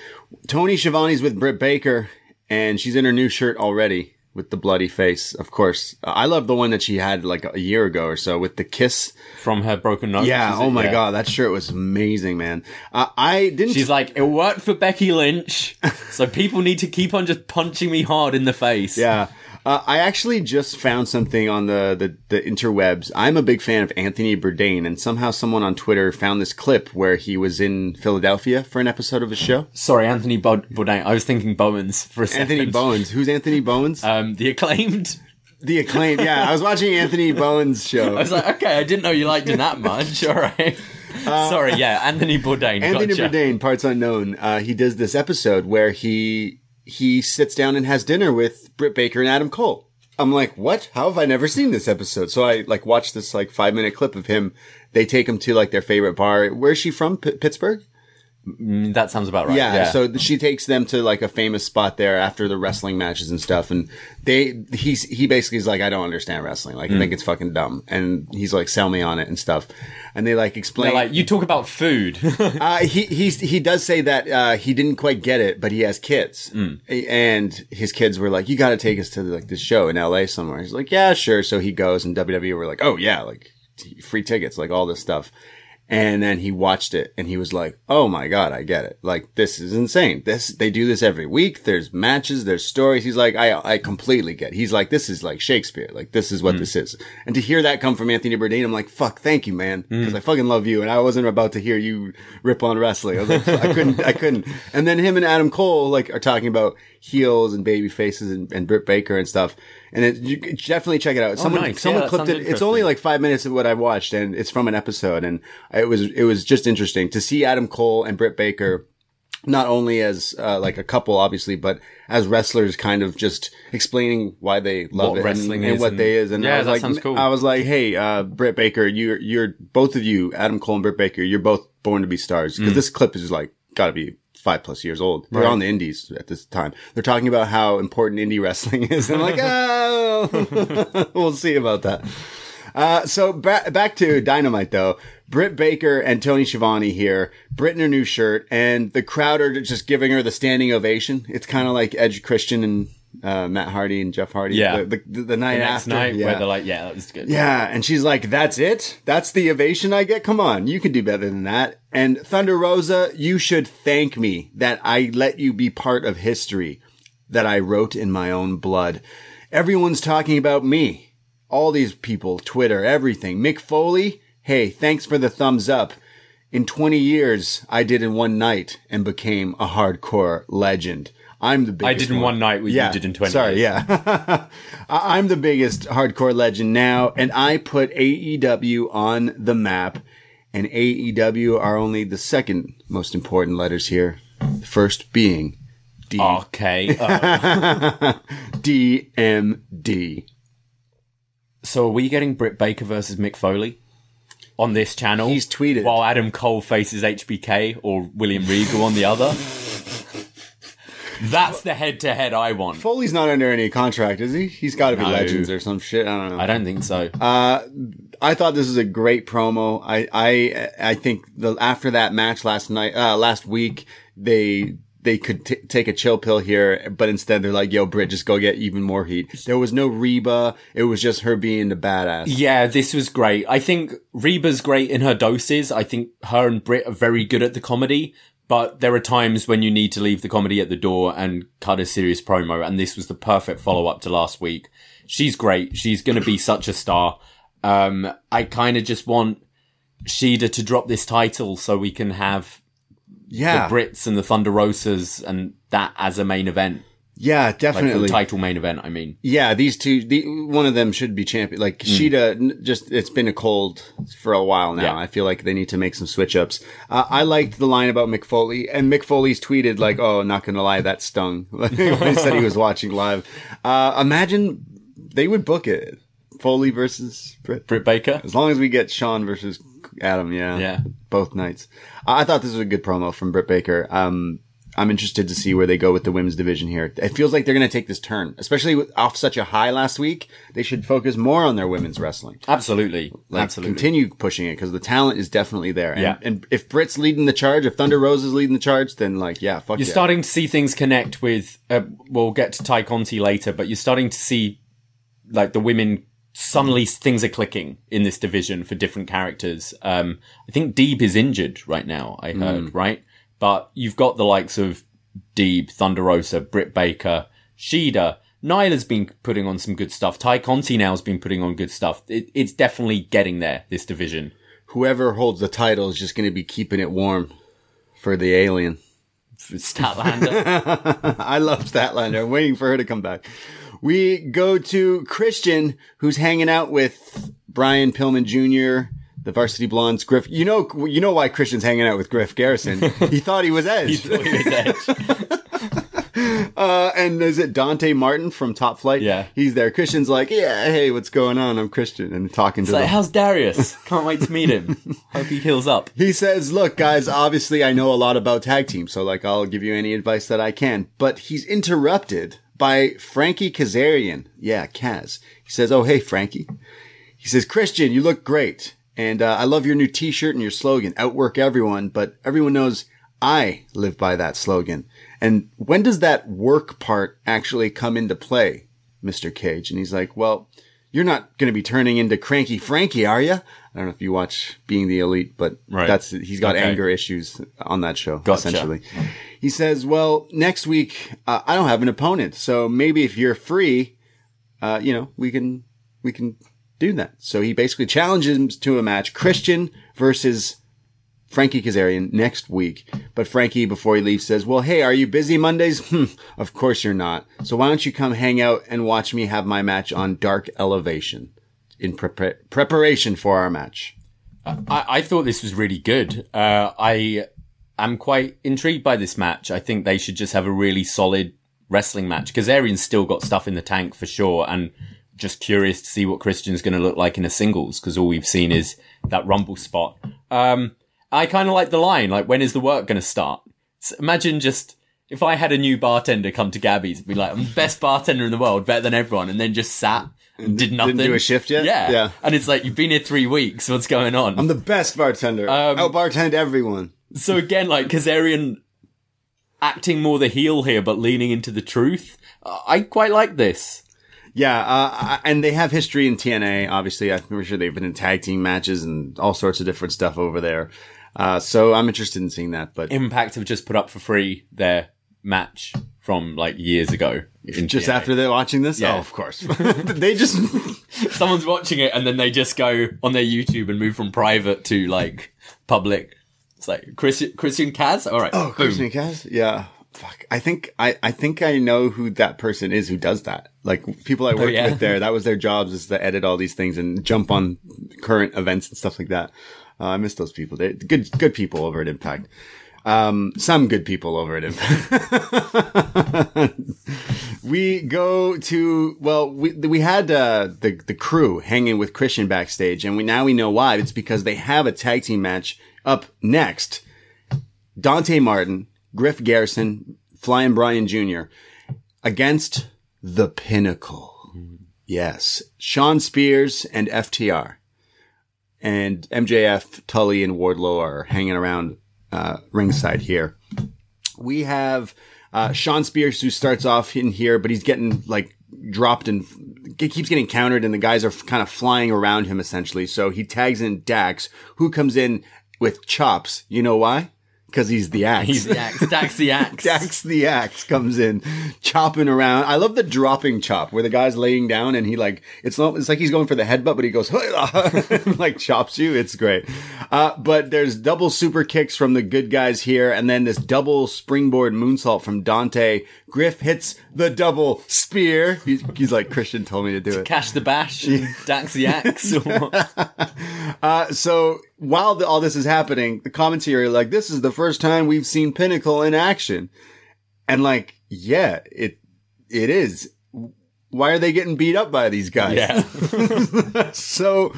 Tony Schiavone's with Britt Baker, and she's in her new shirt already with the bloody face. Of course, Uh, I love the one that she had like a year ago or so with the kiss. From her broken nose. Yeah. Oh my Yeah. god, that shirt was amazing, man. Uh, I didn't. She's like, it worked for Becky Lynch, so people need to keep on just punching me hard in the face. Yeah. Uh, I actually just found something on the, the, the interwebs. I'm a big fan of Anthony Bourdain, and somehow someone on Twitter found this clip where he was in Philadelphia for an episode of his show. Sorry, Anthony Bod- Bourdain. I was thinking Bowens for a second. Anthony Bowens. Who's Anthony Bowens? Um, the acclaimed. the acclaimed. Yeah, I was watching Anthony Bowens' show. I was like, okay, I didn't know you liked him that much. All right. Sorry, yeah, Anthony Bourdain. Uh, Anthony gotcha. Bourdain, parts unknown. Uh, he does this episode where he he sits down and has dinner with Britt Baker and Adam Cole. I'm like, what? How have I never seen this episode? So I like watched this like five minute clip of him. They take him to like their favorite bar. Where's she from? P- Pittsburgh. Mm, that sounds about right. Yeah, Yeah. so she takes them to like a famous spot there after the wrestling matches and stuff, and they he's he basically is like, I don't understand wrestling, like I Mm. think it's fucking dumb, and he's like, sell me on it and stuff, and they like explain. They're like you talk about food. uh, he he's, he does say that uh, he didn't quite get it, but he has kids, Mm. and his kids were like, "You got to take us to like this show in L.A. somewhere." He's like, "Yeah, sure." So he goes, and WWE were like, "Oh yeah, like free tickets, like all this stuff." And then he watched it, and he was like, "Oh my god, I get it! Like this is insane. This they do this every week. There's matches, there's stories." He's like, "I I completely get." It. He's like, "This is like Shakespeare. Like this is what this is." And to hear that come from Anthony Bourdain, I'm like, "Fuck, thank you, man," because I fucking love you, and I wasn't about to hear you rip on wrestling. I was like, I couldn't, I couldn't. And then him and Adam Cole like are talking about heels and baby faces and, and Britt Baker and stuff. And it, you definitely check it out. Someone, nice. someone Yeah, clipped it. It's only like five minutes of what I've watched, and it's from an episode, and it was it was just interesting to see Adam Cole and Britt Baker. Not only as uh, like a couple, obviously, but as wrestlers, kind of just explaining why they love What it wrestling and, and what and- they is. And Yeah, I was that like, sounds cool. I was like, hey, uh, Britt Baker, you're you're both of you, Adam Cole and Britt Baker, you're both born to be stars Mm. because this clip is like got to be five plus years old. They're on the indies at this time. They're talking about how important indie wrestling is. And I'm like, oh, we'll see about that. Uh, so ba- back to Dynamite though. Britt Baker and Tony Schiavone here. Britt in her new shirt, and the crowd are just giving her the standing ovation. It's kind of like Edge Christian and uh, Matt Hardy and Jeff Hardy. Yeah. the, the, the night the after. night yeah. where they're like, yeah, that was good. Yeah, and she's like, "That's it? That's the ovation I get? Come on, you can do better than that." And Thunder Rosa, you should thank me that I let you be part of history that I wrote in my own blood. Everyone's talking about me. All these people, Twitter, everything. Mick Foley, hey, thanks for the thumbs up. In 20 years, I did in one night and became a hardcore legend. I'm the biggest. I did in one night what you did in 20 Sorry, years. yeah. I'm the biggest hardcore legend now, and I put AEW on the map. And AEW are only the second most important letters here. The first being D- Okay. uh, DMD. so are we getting Britt Baker versus Mick Foley on this channel? He's tweeted. While Adam Cole faces HBK or William Regal on the other? That's the head to head I want. Foley's not under any contract, is he? He's got to be No. legends or some shit. I don't know. I don't think so. Uh, I thought this was a great promo. I, I, I think the, after that match last night, uh, last week, they, they could t- take a chill pill here, but instead they're like, yo, Britt, just go get even more heat. There was no Reba. It was just her being the badass. Yeah, this was great. I think Reba's great in her doses. I think her and Britt are very good at the comedy, but there are times when you need to leave the comedy at the door and cut a serious promo. And this was the perfect follow up to last week. She's great. She's going to be such a star. Um, I kind of just want Shida to drop this title so we can have Yeah. the Brits and the Thunder Rosas and that as a main event. yeah, Like definitely. the title main event, I mean. Yeah, these two, the, one of them should be champion. Like Kushida, n- just it's been a cold for a while now. Yeah. I feel like they need to make some switch ups. Uh, I liked the line about Mick Foley, and Mick Foley's tweeted like, "Oh, not gonna lie, that stung." when he said he was watching live. Uh, imagine they would book it, Foley versus Britt. Britt Baker? As long as we get Shawn versus Adam, yeah, Yeah. both nights. I thought this was a good promo from Britt Baker. Um, I'm interested to see where they go with the women's division here. It feels like they're going to take this turn, especially with, off such a high last week. They should focus more on their women's wrestling. Absolutely. Like, Absolutely. continue pushing it because the talent is definitely there. And, Yeah. and if Britt's leading the charge, if Thunder Rosa is leading the charge, then like, yeah, fuck You're yeah. starting to see things connect with. Uh, we'll get to Tay Conti later, but you're starting to see like the women. Suddenly, things are clicking in this division for different characters. Um, I think Deeb is injured right now. I heard right, but you've got the likes of Deeb, Thunder Rosa, Britt Baker, Shida. Nyla's been putting on some good stuff. Tay Conti now has been putting on good stuff. It, it's definitely getting there. This division. Whoever holds the title is just going to be keeping it warm for the alien. Statlander. I love Statlander. I'm waiting for her to come back. We go to Christian, who's hanging out with Brian Pillman Jr., the Varsity Blondes, Griff. You know, you know why Christian's hanging out with Griff Garrison. He thought he was Edge. He thought he was Edge. Uh, and is it Dante Martin from Top Flight? Yeah. He's there. Christian's like, yeah, hey, what's going on? I'm Christian. And talking It's to like, them. how's Darius? Can't wait to meet him. Hope he heals up. He says, look, guys, obviously I know a lot about tag team, so like I'll give you any advice that I can. But he's interrupted by Frankie Kazarian. Yeah, Kaz. He says, oh, hey, Frankie. He says, Christian, you look great. And uh, I love your new t-shirt and your slogan, outwork everyone, but everyone knows I live by that slogan. And when does that work part actually come into play, Mr. Cage? And he's like, well, you're not going to be turning into cranky Frankie, are you? I don't know if you watch Being the Elite, but Right. that's, he's got Okay. anger issues on that show, Gotcha. essentially. He says, well, next week, uh, I don't have an opponent. So maybe if you're free, uh, you know, we can, we can do that. So he basically challenges him to a match, Christian versus Frankie Kazarian next week. But Frankie, before he leaves, says, well, hey, are you busy Mondays? Hmm, of course you're not. So why don't you come hang out and watch me have my match on Dark Elevation in prepar- preparation for our match? I, I thought this was really good. Uh, I am quite intrigued by this match. I think they should just have a really solid wrestling match because Arian's still got stuff in the tank for sure. And just curious to see what Christian's going to look like in a singles because all we've seen is that rumble spot. Um, I kind of like the line, like, when is the work going to start? S imagine just if I had a new bartender come to Gabby's and be like, I'm the best bartender in the world, better than everyone, and then just sat and did nothing. do a shift yet? Yeah. Yeah. And it's like, you've been here three weeks. What's going on? I'm the best bartender. Um, Out bartend everyone. So again, like Kazarian acting more the heel here, but leaning into the truth. I quite like this. Yeah, uh, and they have history in TNA. Obviously, I'm sure they've been in tag team matches and all sorts of different stuff over there. Uh, so I'm interested in seeing that. But Impact have just put up for free their match from like years ago. just TNA. after they're watching this, Yeah. oh, of course, they just someone's watching it and then they just go on their YouTube and move from private to like public. It's like Christian Christian Kaz. All right. oh, boom. Christian Kaz. yeah. Fuck, I think I, I think I know who that person is who does that. Like people I worked Oh, yeah? with there, that was their jobs is to edit all these things and jump on current events and stuff like that. Uh, I miss those people. They're good, good people over at Impact. Um, some good people over at Impact. we go to well, we we had uh, the the crew hanging with Christian backstage, and we now we know why. It's because they have a tag team match up next. Dante Martin, Griff Garrison, Flying Brian Jr. against the Pinnacle. Yes, Shawn Spears and FTR, and MJF, Tully, and Wardlow are hanging around uh, ringside here. We have uh, Shawn Spears who starts off in here, but he's getting like dropped and he keeps getting countered, and the guys are kind of flying around him essentially. So he tags in Dax, who comes in with chops. You know why? Because he's the axe. He's the axe. Dax the axe. Dax the axe comes in, chopping around. I love the dropping chop where the guy's laying down and he like it's not it's like he's going for the headbutt, but he goes like chops you. It's great. Uh, but there's double super kicks from the good guys here, and then this double springboard moonsault from Dante. Griff hits the double spear. He's, he's like Christian told me to do it. Cash the bash. Dax the axe. Uh, so while the, all this is happening, the commentary like, this is the first time we've seen Pinnacle in action. And like, yeah, it, it is. Why are they getting beat up by these guys? yeah. so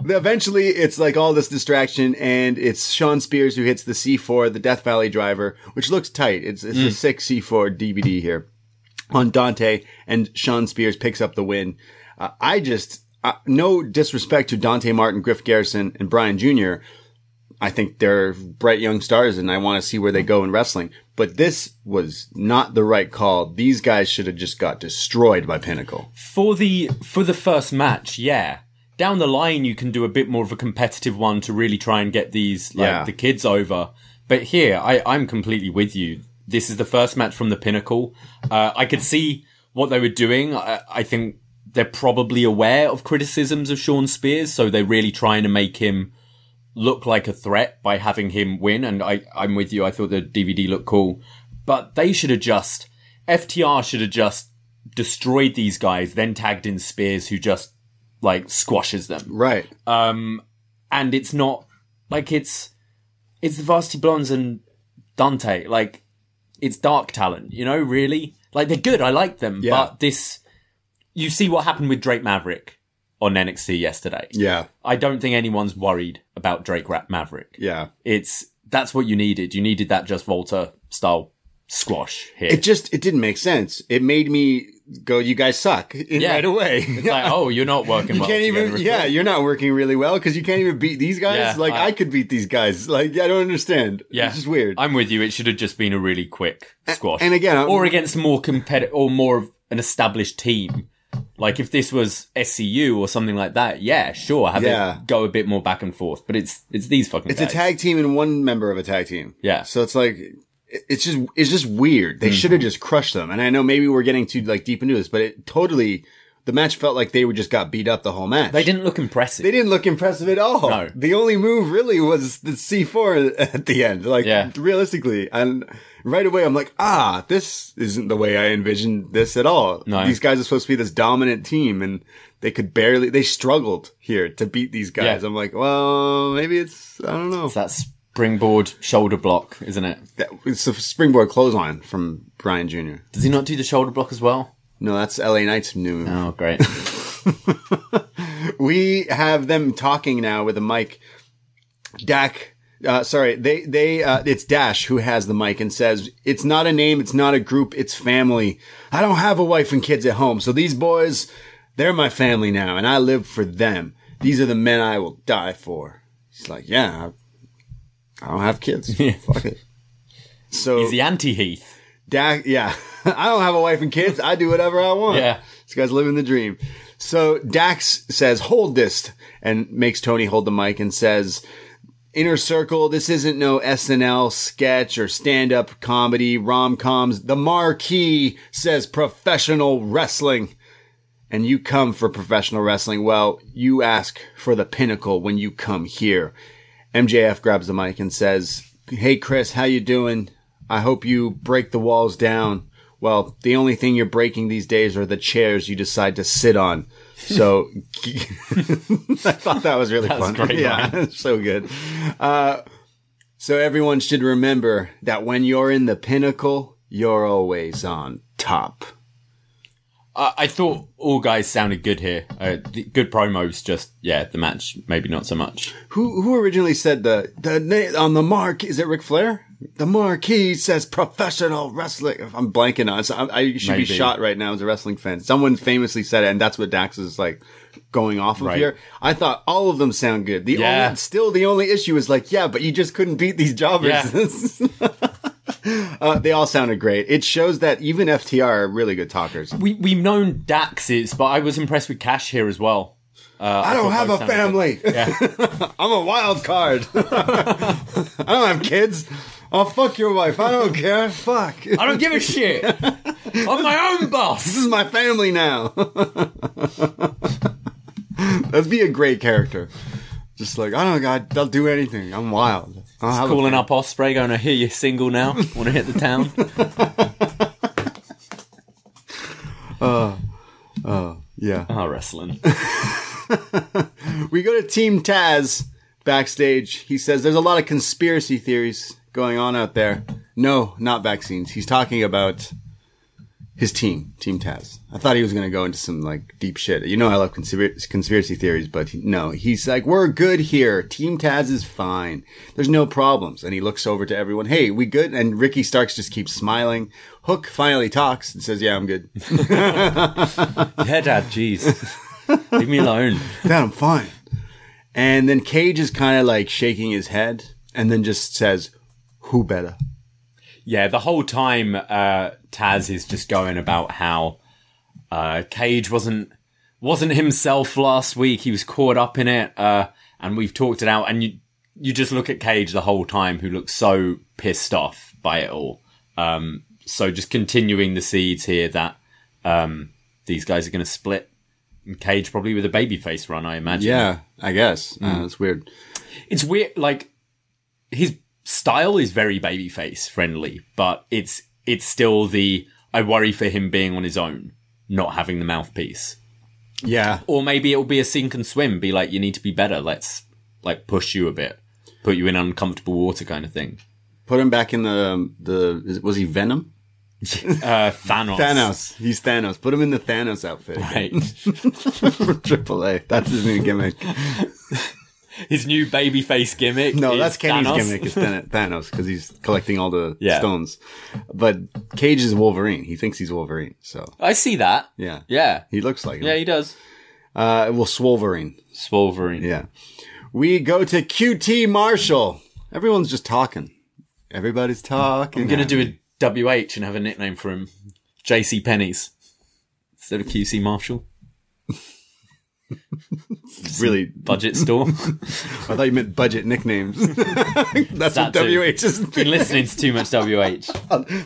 eventually it's like all this distraction and it's Shawn Spears who hits the C4, the Death Valley driver, which looks tight. It's, it's a sick C4 DVD here on Dante and Shawn Spears picks up the win. Uh, I just, uh, no disrespect to Dante Martin, Griff Garrison and Brian Jr. I think they're bright young stars and I want to see where they go in wrestling. But this was not the right call. These guys should have just got destroyed by Pinnacle. for the for the first match, yeah. Down the line, you can do a bit more of a competitive one to really try and get these like Yeah. the kids over. But here, I, I'm completely with you. This is the first match from the Pinnacle. Uh, I could see what they were doing. I, I think they're probably aware of criticisms of Shawn Spears, so they're really trying to make him look like a threat by having him win. And I, I'm with you. I thought the DVD looked cool, but they should have just FTR should have just destroyed these guys, then tagged in Spears, who just like squashes them. Right. Um, and it's not like it's it's the Varsity Blondes and Dante. Like it's dark talent, you know, really. Like they're good, I like them, Yeah. but this you see what happened with Drake Maverick on NXT yesterday. Yeah. I don't think anyone's worried about Drake Ra- Maverick. Yeah. It's that's what you needed. You needed that just Volta style squash here. It just, it didn't make sense. It made me go, you guys suck Yeah. right away. it's like, oh, you're not working You well. can't even, yeah, you're not working really well because you can't even beat these guys. Yeah, like, I, I- could beat these guys. Like, I don't understand. Yeah, It's just weird. I'm with you. It should have just been a really quick squash. and again, I'm- or against more competitive or more of an established team. Like if this was SCU or something like that, yeah, sure, have Yeah. it go a bit more back and forth. But it's it's these fucking. it's a tag team and one member of a tag team. Yeah. So it's like, it's just, it's just weird. They mm-hmm. should have just crushed them. And I know maybe we're getting too like deep into this, but it totally, the match felt like they were just got beat up the whole match. They didn't look impressive. They didn't look impressive at all. No. The only move really was the C4 at the end. Like, Yeah. realistically. And right away, I'm like, ah, this isn't the way I envisioned this at all. No. These guys are supposed to be this dominant team and they could barely, they struggled here to beat these guys. Yeah. I'm like, well, maybe it's, I don't know. It's that springboard shoulder block, isn't it? That, it's a springboard clothesline from Brian Jr. Does he not do the shoulder block as well? No, that's LA Knight's new move. Oh, great. we have them talking now with a mic. Dak, uh, sorry, they, they, uh, it's Dash who has the mic and says, it's not a name, it's not a group, it's family. I don't have a wife and kids at home, so these boys, they're my family now, and I live for them. These are the men I will die for. He's like, yeah, I, I don't have kids. Yeah. Fuck it. So He's the anti Heath. Dak, yeah. I don't have a wife and kids. I do whatever I want. Yeah. This guy's living the dream. So Dax says, hold this, and makes Tony hold the mic and says, Inner Circle, this isn't no SNL sketch or stand up comedy, rom coms. The marquee says professional wrestling. And you come for professional wrestling. Well, you ask for the pinnacle when you come here. MJF grabs the mic and says, Hey Chris, how you doing? I hope you break the walls down. Well, the only thing you're breaking these days are the chairs you decide to sit on. So I thought that was really That fun. great, yeah, so good. Uh, so everyone should remember that when you're in the pinnacle, you're always on top. I I thought all guys sounded good here. Uh, the good promos, just yeah, the match maybe not so much. Who who originally said the the on the mark? Is it Ric Flair? The marquee says professional wrestling. I'm blanking on. it. So I, I should Maybe. be shot right now as a wrestling fan. Someone famously said it, and that's what Dax is like going off of Right. here. I thought all of them sound good. The Yeah. only, still the only issue is like, yeah, but you just couldn't beat these jobbers. uh, they all sounded great. It shows that even FTR are really good talkers. We we've known Dax's, but I was impressed with Cash here as well. Uh, I don't have a family. Yeah, I'm a wild card. I don't have kids. Oh, fuck your wife. I don't care. Fuck. I don't give a shit. I'm my own boss. This is my family now. That'd be a great character. Just like, I don't know, God, they'll do anything. I'm wild. I don't Calling up Osprey, going, "I hear you're single now. Want to hit the town?" Uh oh yeah. oh, wrestling. We go to Team Taz backstage. He says there's a lot of conspiracy theories going on out there. No, not vaccines. He's talking about his team, Team Taz. I thought he was going to go into some like deep shit. You know, I love conspir- conspiracy theories, but he, no, he's like, we're good here. Team Taz is fine. There's no problems. And he looks over to everyone. Hey, we good? And Ricky Starks just keeps smiling. Hook finally talks and says, yeah, I'm good. yeah, Dad. Jeez, leave me alone. Dad, I'm fine. And then Cage is kind of like shaking his head and then just says, who better? Yeah, the whole time uh, Taz is just going about how uh, Cage wasn't wasn't himself last week. He was caught up in it, uh, and we've talked it out. And you you just look at Cage the whole time, who looks so pissed off by it all. Um, so just continuing the seeds here that um, these guys are going to split. Cage probably with a babyface run, I imagine. Yeah, I guess. Uh, that's weird. it's weird. Like his style is very babyface friendly, but it's it's still the I worry for him being on his own, not having the mouthpiece. Yeah. Or maybe it'll be a sink and swim. Be like, you need to be better. Let's like push you a bit, put you in uncomfortable water, kind of thing. Put him back in the the is- was he Venom? Uh, Thanos. Thanos. He's Thanos. Put him in the Thanos outfit Right. from AAA. That's his new gimmick. His new baby face gimmick. No, that's Kenny's Thanos. gimmick. Is Thanos because he's collecting all the Yeah. stones. But Cage is Wolverine. He thinks he's Wolverine. So I see that. yeah, Yeah. he looks like him. Yeah, he does. Uh, well, Swolverine. Swolverine. Yeah. We go to QT Marshall. Everyone's just talking. Everybody's talking. I'm gonna do a WH and have a nickname for him. JC Pennies. Instead of QC Marshall. really. Budget store. I thought you meant budget nicknames. That's That what too. WH is. Been listening to too much WH.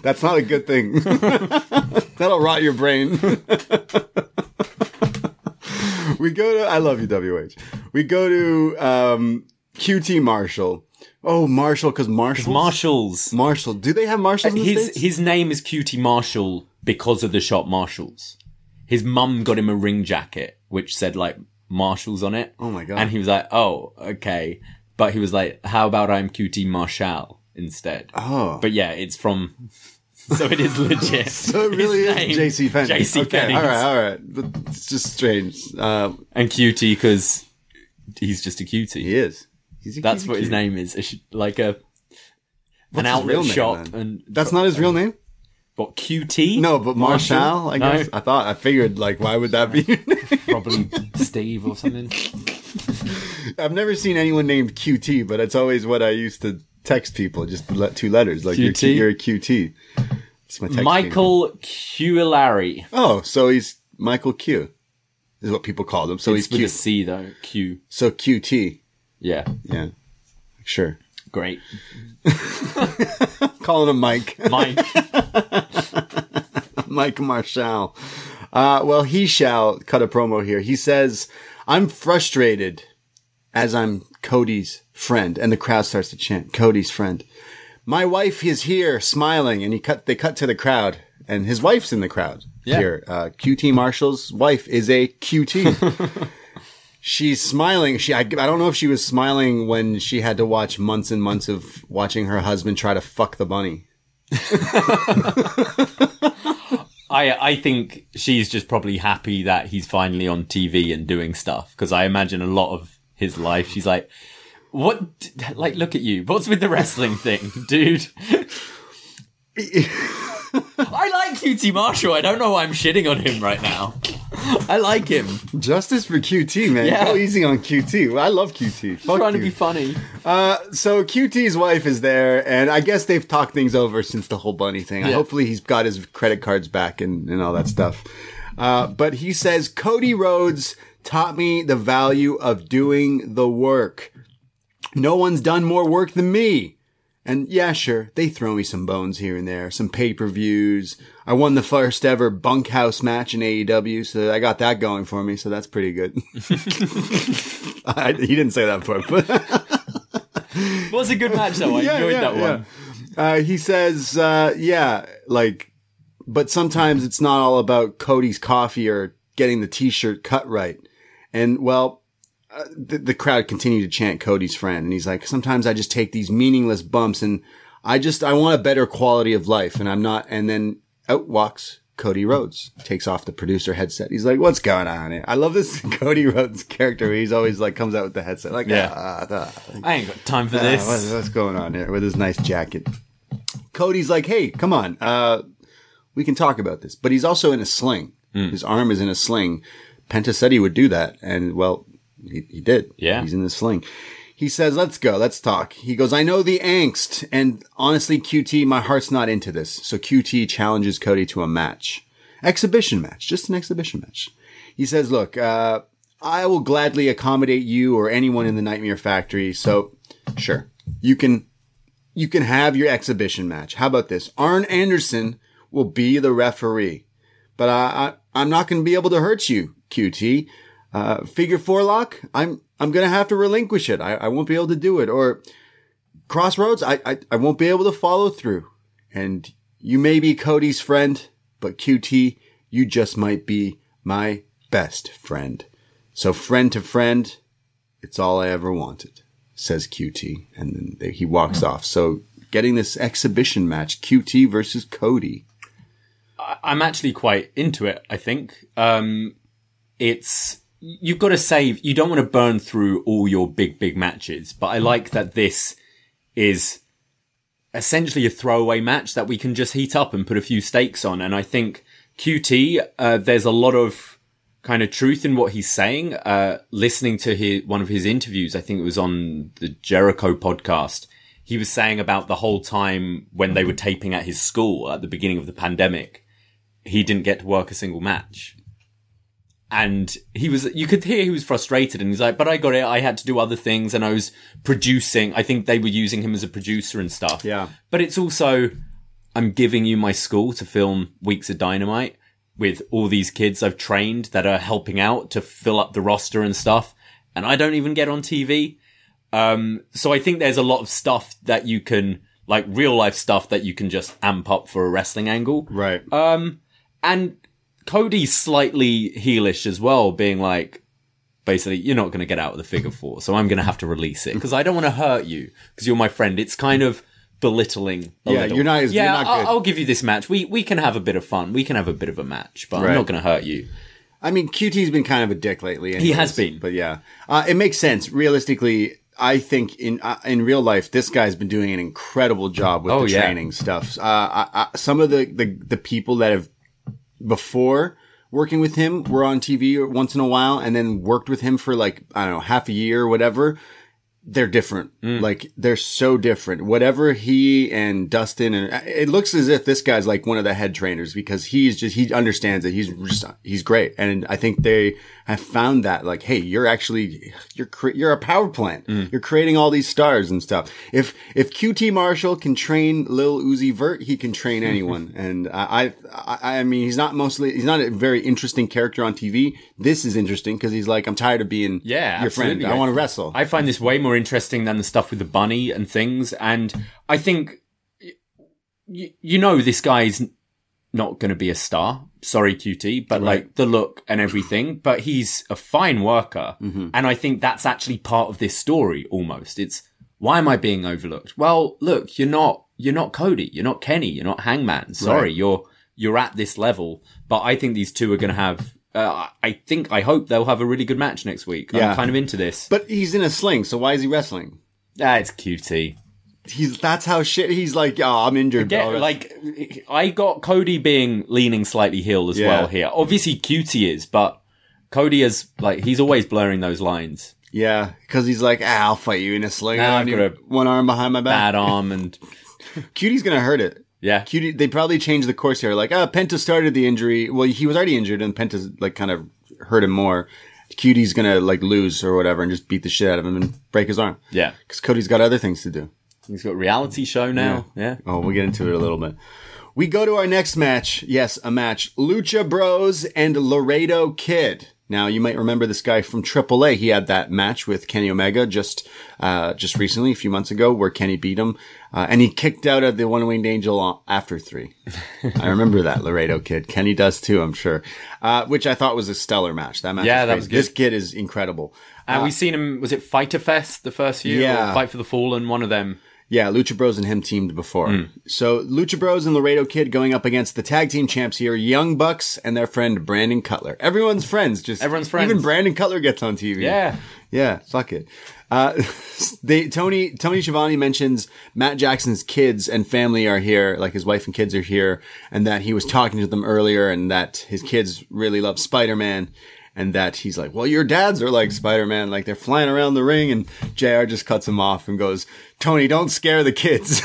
That's not a good thing. That'll rot your brain. we go to, I love you, WH. We go to, um, QT Marshall. Oh, Marshall, cause Marshall. Marshalls. Marshall. Do they have Marshalls in the His States? his name is QT Marshall because of the shop Marshalls. His mum got him a ring jacket which said like Marshalls on it. Oh my God. And he was like, "Oh, okay." But he was like, "How about I'm QT Marshall instead?" Oh. But yeah, it's from so it is legit. So it really is JC Penney. JC okay, Penney. all right, all right. But it's just strange. Uh, And cutie because he's just a cutie. he is. He's a cutie. That's cutie what his name is. It's like a What's an his real outlet name, shop then? and That's not his real name. What QT? No, but Marshall. I No. guess I thought I figured like why would that be? probably Steve or something. I've never seen anyone named QT, but it's always what I used to text people. Just let two letters, like you're, QT? You're a QT. It's my text. Michael Cuellari. Oh, so he's Michael Q. Is what people call him. So It's he's with Q. a C though. Q. So QT. Yeah. Yeah, sure. Great. Calling him Mike. Mike. Mike Marshall. Uh, well, he shall cut a promo here. He says, I'm frustrated as I'm Cody's friend. And the crowd starts to chant, Cody's friend. My wife is here smiling. And he cut, they cut to the crowd and his wife's in the crowd Yeah. here. Uh, QT Marshall's wife is a QT. She's smiling. She, I, I don't know if she was smiling when she had to watch months and months of watching her husband try to fuck the bunny. I I think she's just probably happy that he's finally on TV and doing stuff because I imagine a lot of his life she's like, what? Like, look at you. What's with the wrestling thing, dude? I like QT Marshall. I don't know why I'm shitting on him right now. I like him. Justice for QT, man. Yeah. Go easy on QT. I love QT. Fuck trying to be funny. Uh, so QT's wife is there, and I guess they've talked things over since the whole bunny thing. Yeah. Hopefully, he's got his credit cards back and, and all that stuff. Uh, but he says Cody Rhodes taught me the value of doing the work. No one's done more work than me. And yeah, sure, they throw me some bones here and there, some pay-per-views. I won the first ever bunkhouse match in AEW, so I got that going for me, so that's pretty good. I, he didn't say that part, but was a good match though. I enjoyed that one. Uh, he says, uh, yeah, like, but sometimes it's not all about Cody's coffee or getting the t-shirt cut right. And well, uh, the, the crowd continued to chant Cody's friend. And he's like, sometimes I just take these meaningless bumps and I just, I want a better quality of life. And I'm not, and then out walks Cody Rhodes, takes off the producer headset. He's like, what's going on here? I love this Cody Rhodes character. He's always like, comes out with the headset like, Yeah. ah, ah, ah. I ain't got time for Ah, this. what's, what's going on here with his nice jacket? Cody's like, hey, come on, uh, we can talk about this. But he's also in a sling. Hmm. His arm is in a sling. Penta said he would do that, and well, he, he did. Yeah. he's in the sling. He says, let's go, let's talk. He goes, I know the angst, and honestly, QT, my heart's not into this. So QT challenges Cody to a match. Exhibition match, just an exhibition match. He says, look, uh, I will gladly accommodate you or anyone in the Nightmare Factory. So sure, you can, you can have your exhibition match. How about this? Arn Anderson will be the referee, but I, I I'm not going to be able to hurt you, QT. Uh, figure four lock. I'm, I'm to have to relinquish it. I, I won't be able to do it or crossroads. I, I, I won't be able to follow through and you may be Cody's friend, but QT, you just might be my best friend. So friend to friend, it's all I ever wanted, says QT. And then he walks off. So getting this exhibition match, QT versus Cody. I'm actually quite into it. I think um, it's you've got to save. You don't want to burn through all your big big matches, but I like that this is essentially a throwaway match that we can just heat up and put a few stakes on. And I think QT, uh, there's a lot of kind of truth in what he's saying. Uh, listening to his, one of his interviews, I think it was on the Jericho podcast. He was saying about the whole time when they were taping at his school at the beginning of the pandemic, he didn't get to work a single match. And he was, you could hear he was frustrated and he's like, but I got it. I had to do other things and I was producing. I think they were using him as a producer and stuff. Yeah. But it's also, I'm giving you my school to film Weeks of Dynamite with all these kids I've trained that are helping out to fill up the roster and stuff. And I don't even get on TV. Um, so I think there's a lot of stuff that you can, like real life stuff that you can just amp up for a wrestling angle. Right. And Cody's slightly heelish as well, being like, basically, you're not going to get out of the figure four, so I'm going to have to release it because I don't want to hurt you because you're my friend. It's kind of belittling. A Yeah, little. you're not as- yeah, you're not I'll, good. I'll give you this match. We we can have a bit of fun. We can have a bit of a match, but Right. I'm not going to hurt you. I mean, QT's been kind of a dick lately. He has been. but yeah, uh, it makes sense. Realistically, I think in uh, in real life, this guy's been doing an incredible job with Oh, the yeah. training stuff. Uh, I, I, some of the, the the people that have before working with him we were on TV once in a while, and then worked with him for like I don't know half a year or whatever. They're different. Mm. Like they're so different. Whatever he and Dustin and it looks as if this guy's like one of the head trainers because he's just he understands it. He's just he's great, and I think they have found that like, hey, you're actually you're cre- you're a power plant. Mm. You're creating all these stars and stuff. If if QT Marshall can train Lil Uzi Vert, he can train anyone. and I, I I mean he's not mostly he's not a very interesting character on TV. This is interesting because he's like I'm tired of being Yeah, your friend. absolutely. I want to wrestle. I find this way more interesting than the stuff with the bunny and things. And I think, y- you know, this guy's not going to be a star. Sorry, QT, but like the look and everything, but he's a fine worker. Mm-hmm. And I think that's actually part of this story almost. It's why am I being overlooked? Well, look, you're not, you're not Cody. You're not Kenny. You're not Hangman. Sorry. Right. You're, you're at this level, but I think these two are going to have, uh, I think, I hope they'll have a really good match next week. Yeah. I'm kind of into this. but he's in a sling, so why is he wrestling? Ah, it's QT. He's that's how shit. He's like, oh, I'm injured. Yeah, bro. like I got Cody being leaning slightly heel as Yeah. well here. Obviously, QT is, but Cody is like he's always blurring those lines. yeah, because he's like, ah, I'll fight you in a sling. On I've got one arm behind my back. Bad arm and Cutie's gonna hurt it. yeah, Cutie, they probably changed the course here. Like, ah, Penta started the injury. Well, he was already injured, and Penta's like kind of hurt him more. Cutie's gonna like lose or whatever, and just beat the shit out of him and break his arm. yeah. because Cody's got other things to do. He's got reality show now. Yeah. Oh, we'll get into it a little bit. We go to our next match. Yes, a match. Lucha Bros and Laredo Kid. Now, you might remember this guy from AAA. He had that match with Kenny Omega just, uh, just recently, a few months ago, where Kenny beat him. Uh, and he kicked out of the One Winged Angel after three. I remember that, Laredo Kid. Kenny does too, I'm sure. Uh, which I thought was a stellar match. That match Yeah, was that was good. This kid is incredible. And we've seen him. Was it Fyter Fest the first year? Yeah. Or Fight for the Fallen. One of them. Yeah, Lucha Bros and him teamed before. Hmm. So Lucha Bros and Laredo Kid going up against the tag team champs here, Young Bucks and their friend Brandon Cutler. Everyone's friends. Just Everyone's friends. Even Brandon Cutler gets on TV. Yeah. yeah. Fuck it. Uh, they Tony Tony Schiavone mentions Matt Jackson's kids and family are here, like his wife and kids are here, and that he was talking to them earlier, and that his kids really love Spider Man. And that he's like, well, your dads are like Spider-Man, like they're flying around the ring. And JR just cuts him off and goes, Tony, don't scare the kids.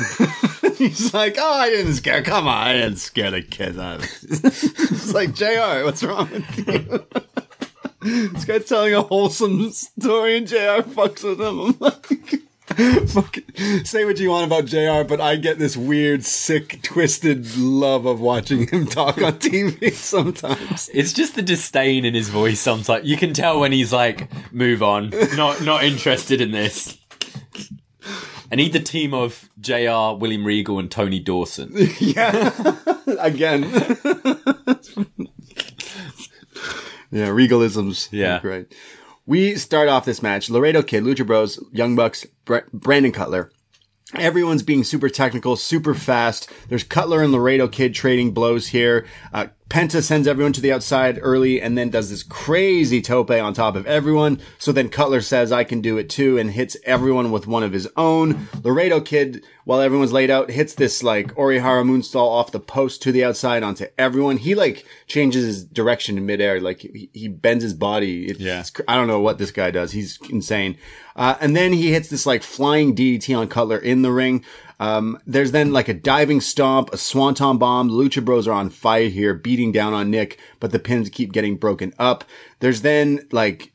he's like, oh, I didn't scare. Come on, I didn't scare the kids. out of it." it's like, JR, what's wrong with you? this guy's telling a wholesome story and JR fucks with him. I'm like. Say what you want about JR, but I get this weird, sick, twisted love of watching him talk on TV sometimes. It's just the disdain in his voice. Sometimes you can tell when he's like, "Move on, not not interested in this." I need the team of JR William Regal and Tony Dawson. Yeah. Again. yeah, regalisms. Yeah. Great. We start off this match. Laredo Kid, Lucha Bros, Young Bucks, Br- Brandon Cutler. Everyone's being super technical, super fast. There's Cutler and Laredo Kid trading blows here. Uh, Penta sends everyone to the outside early and then does this crazy tope on top of everyone. So then Cutler says, I can do it too and hits everyone with one of his own. Laredo Kid, while everyone's laid out, hits this like Orihara moonsault off the post to the outside onto everyone. He like changes his direction in midair. Like he, he bends his body. It's, Yeah. it's I don't know what this guy does. He's insane. Uh, and then he hits this like flying DDT on Cutler in the ring. Um, there's then like a diving stomp, a swanton bomb. Lucha Bros are on fire here, beating down on Nick, but the pins keep getting broken up. There's then like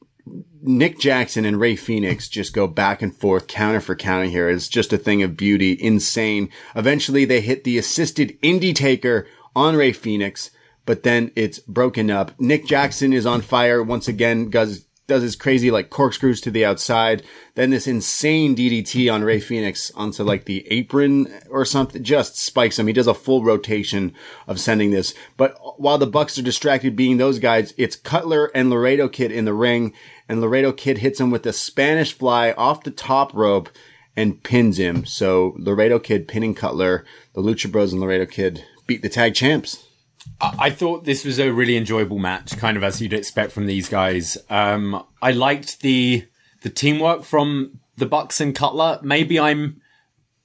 Nick Jackson and Rey Fénix just go back and forth, counter for counter here. It's just a thing of beauty, insane. Eventually they hit the assisted indie taker on Rey Fénix, but then it's broken up. Nick Jackson is on fire once again, does, does his crazy like corkscrews to the outside. Then this insane DDT on Rey Fénix onto like the apron or something, just spikes him. He does a full rotation of sending this. But while the Bucks are distracted being those guys, it's Cutler and Laredo Kid in the ring and Laredo Kid hits him with a Spanish fly off the top rope and pins him. So Laredo Kid pinning Cutler, the Lucha Bros and Laredo Kid beat the tag champs. I thought this was a really enjoyable match, kind of as you'd expect from these guys. Um, I liked the the teamwork from the Bucks and Cutler. Maybe I'm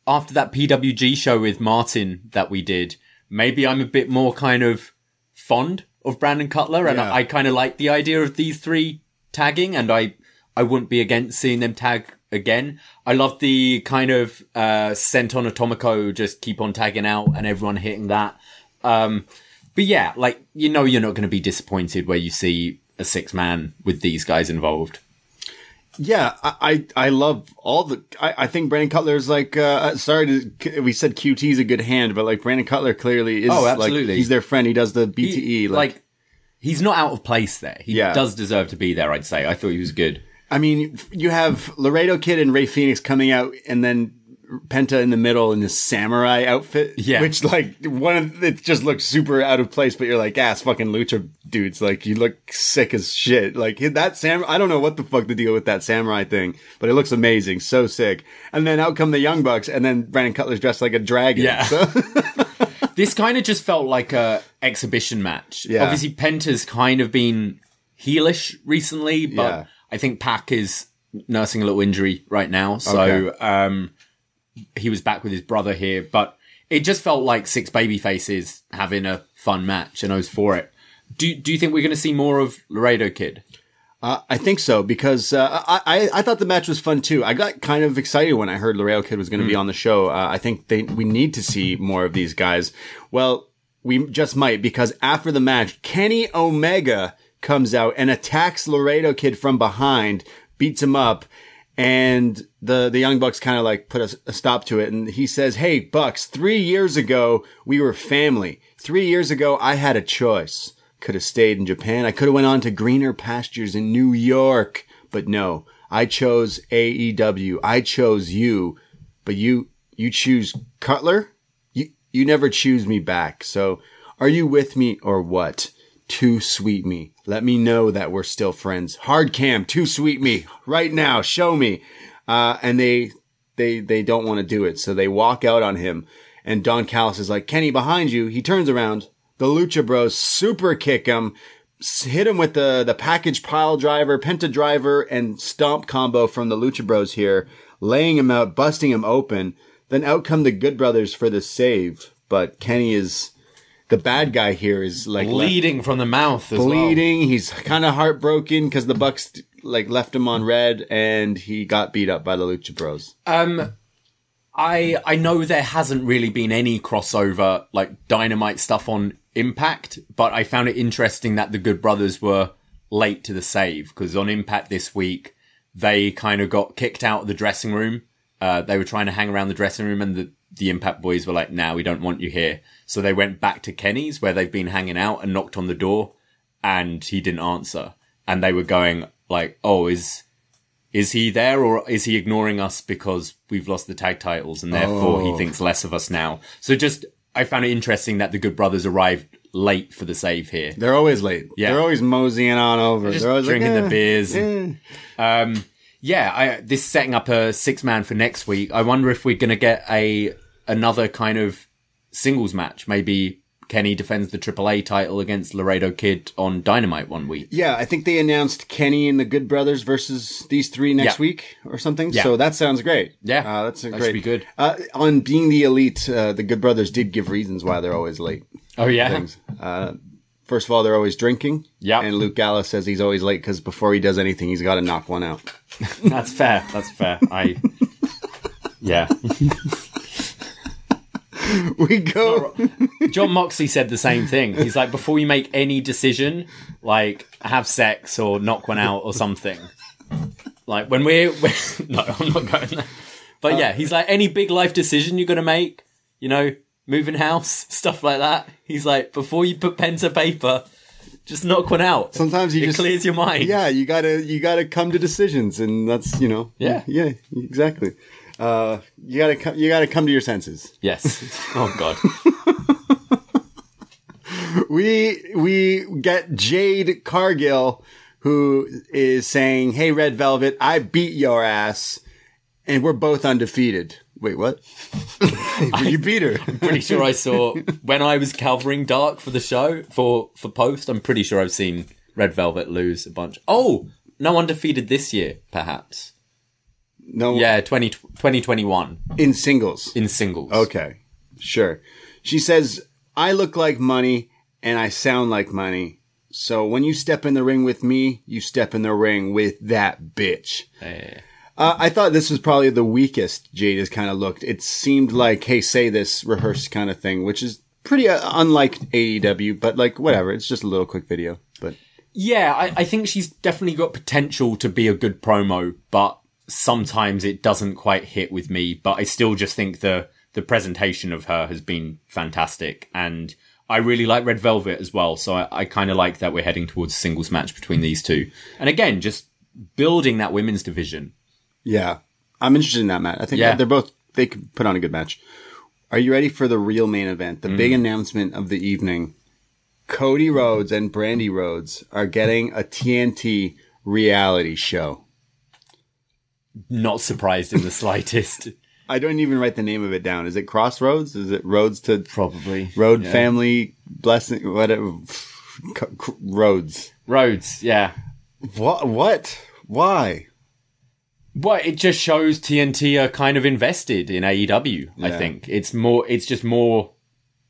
after that PWG show with Martin that we did. Maybe I'm a bit more kind of fond of Brandon Cutler, and Yeah. I, I kind of like the idea of these three tagging, and I I wouldn't be against seeing them tag again. I love the kind of uh, senton atomico, just keep on tagging out and everyone hitting that. Um, but yeah, like you know, you're not going to be disappointed where you see a six man with these guys involved. Yeah, I, I, I love all the, I, I think Brandon Cutler is like, uh, sorry to, we said QT is a good hand, but like Brandon Cutler clearly is Oh, like, absolutely. he's their friend. He does the BTE. He- like, he's not out of place there. He Yeah. does deserve to be there. I'd say. I thought he was good. I mean, you have Laredo Kid and Rey Fénix coming out and then Penta in the middle in this samurai outfit. Yeah. Which like one of, it just looks super out of place, but you're like, ass fucking lucha dudes. Like you look sick as shit. Like that sam, I don't know what the fuck to deal with that samurai thing, but it looks amazing. So sick. And then out come the Young Bucks and then Brandon Cutler's dressed like a dragon. Yeah. So, This kind of just felt like a exhibition match. Yeah. Obviously, Penta's kind of been heelish recently, but Yeah. I think Pac is nursing a little injury right now. So Okay. um, he was back with his brother here, but it just felt like six baby faces having a fun match, and I was for it. Do Do you think we're going to see more of Laredo Kid? Uh, I think so because uh, I, I I thought the match was fun too. I got kind of excited when I heard Laredo Kid was going to be on the show. Uh, I think they we need to see more of these guys. Well, we just might because after the match, Kenny Omega comes out and attacks Laredo Kid from behind, beats him up, and the the young bucks kind of like put a, a stop to it. And he says, "Hey, Bucks, three years ago we were family. Three years ago I had a choice." could have stayed in Japan. I could have went on to greener pastures in New York, but no, I chose AEW. I chose you, but you, you choose Cutler? You, you never choose me back. So are you with me or what? Too sweet me. Let me know that we're still friends. Hard cam, too sweet me. Right now, show me. Uh, and they, they, they don't want to do it. So they walk out on him. And Don Callis is like, Kenny, behind you. He turns around. The Lucha Bros super kick him, hit him with the, the package pile driver, penta driver, and stomp combo from the Lucha Bros here, laying him out, busting him open. Then out come the Good Brothers for the save. But Kenny is, the bad guy here is like left- Bleeding from the mouth as well. bleeding. He's kind of heartbroken because the Bucks like left him on red and he got beat up by the Lucha Bros. Um, I I know there hasn't really been any crossover like dynamite stuff on Impact, but I found it interesting that the Good Brothers were late to the save because on Impact this week they kind of got kicked out of the dressing room. Uh, they were trying to hang around the dressing room, and the the Impact boys were like, "Now we don't want you here." So they went back to Kenny's where they've been hanging out and knocked on the door, and he didn't answer. And they were going like, "Oh, is." is he there or is he ignoring us because we've lost the tag titles and therefore he thinks less of us now? So just, I found it interesting that the Good Brothers arrived late for the save here. They're always late. Yeah. They're always moseying on over. Just They're always drinking like, the "Eh, beers. eh." Um, yeah, I, this setting up a six man for next week. I wonder if we're going to get a another kind of singles match. Maybe Kenny defends the AAA title against Laredo Kid on Dynamite one week. Yeah, I think they announced Kenny and the Good Brothers versus these three next Yeah. week or something. Yeah. So that sounds great. Yeah, uh, that's that great. should be good. Uh, on being the elite, uh, the Good Brothers did give reasons why they're always late. Oh yeah, Things. Uh, first of all, they're always drinking. Yeah. And Luke Gallows says he's always late because before he does anything, he's got to knock one out. that's fair. That's fair. I yeah. We go. Jon Moxley said the same thing. He's like, before you make any decision, like have sex or knock one out or something. Like when we're, we're no, I'm not going there. But yeah, he's like, any big life decision you're gonna make, you know, moving house, stuff like that. He's like, before you put pen to paper, just knock one out. Sometimes you it just clears your mind. Yeah, you gotta you gotta come to decisions, and that's you know. Yeah. Yeah. Exactly. Uh, you gotta come. You gotta come to your senses. Yes. Oh god. we we get Jade Cargill, who is saying, "Hey, Red Velvet, I beat your ass, and we're both undefeated." Wait, what? you beat her. I'm pretty sure I saw when I was covering Dark for the show for for post. I'm pretty sure I've seen Red Velvet lose a bunch. Oh, no undefeated this year, perhaps. No, Yeah, 20, 2021 in singles. in singles. Okay, sure. She says, I look like money and I sound like money. So when you step in the ring with me, you step in the ring with that bitch. Eh. Uh, I thought this was probably the weakest Jade has kind of looked. It seemed like, hey, say this, rehearsed kind of thing, which is pretty uh, unlike AEW, but like, whatever. It's just a little quick video. But Yeah, I, I think she's definitely got potential to be a good promo, but sometimes it doesn't quite hit with me. But I still just think the the presentation of her has been fantastic, and I really like Red Velvet as well. So I, I kind of like that we're heading towards a singles match between these two, and again, just building that women's division. yeah, I'm interested in that match. I think Yeah. they're both, they could put on a good match. Are you ready for the real main event? The big mm. announcement of the evening. Cody Rhodes and Brandi Rhodes are getting a TNT reality show. Not surprised in the slightest. I don't even write the name of it down. Is it Crossroads? Is it Roads to Probably Road Yeah. Family Blessing? Whatever. C- Roads. Yeah. What? What? Why? Well, it just shows TNT are kind of invested in AEW. I think it's more, it's just more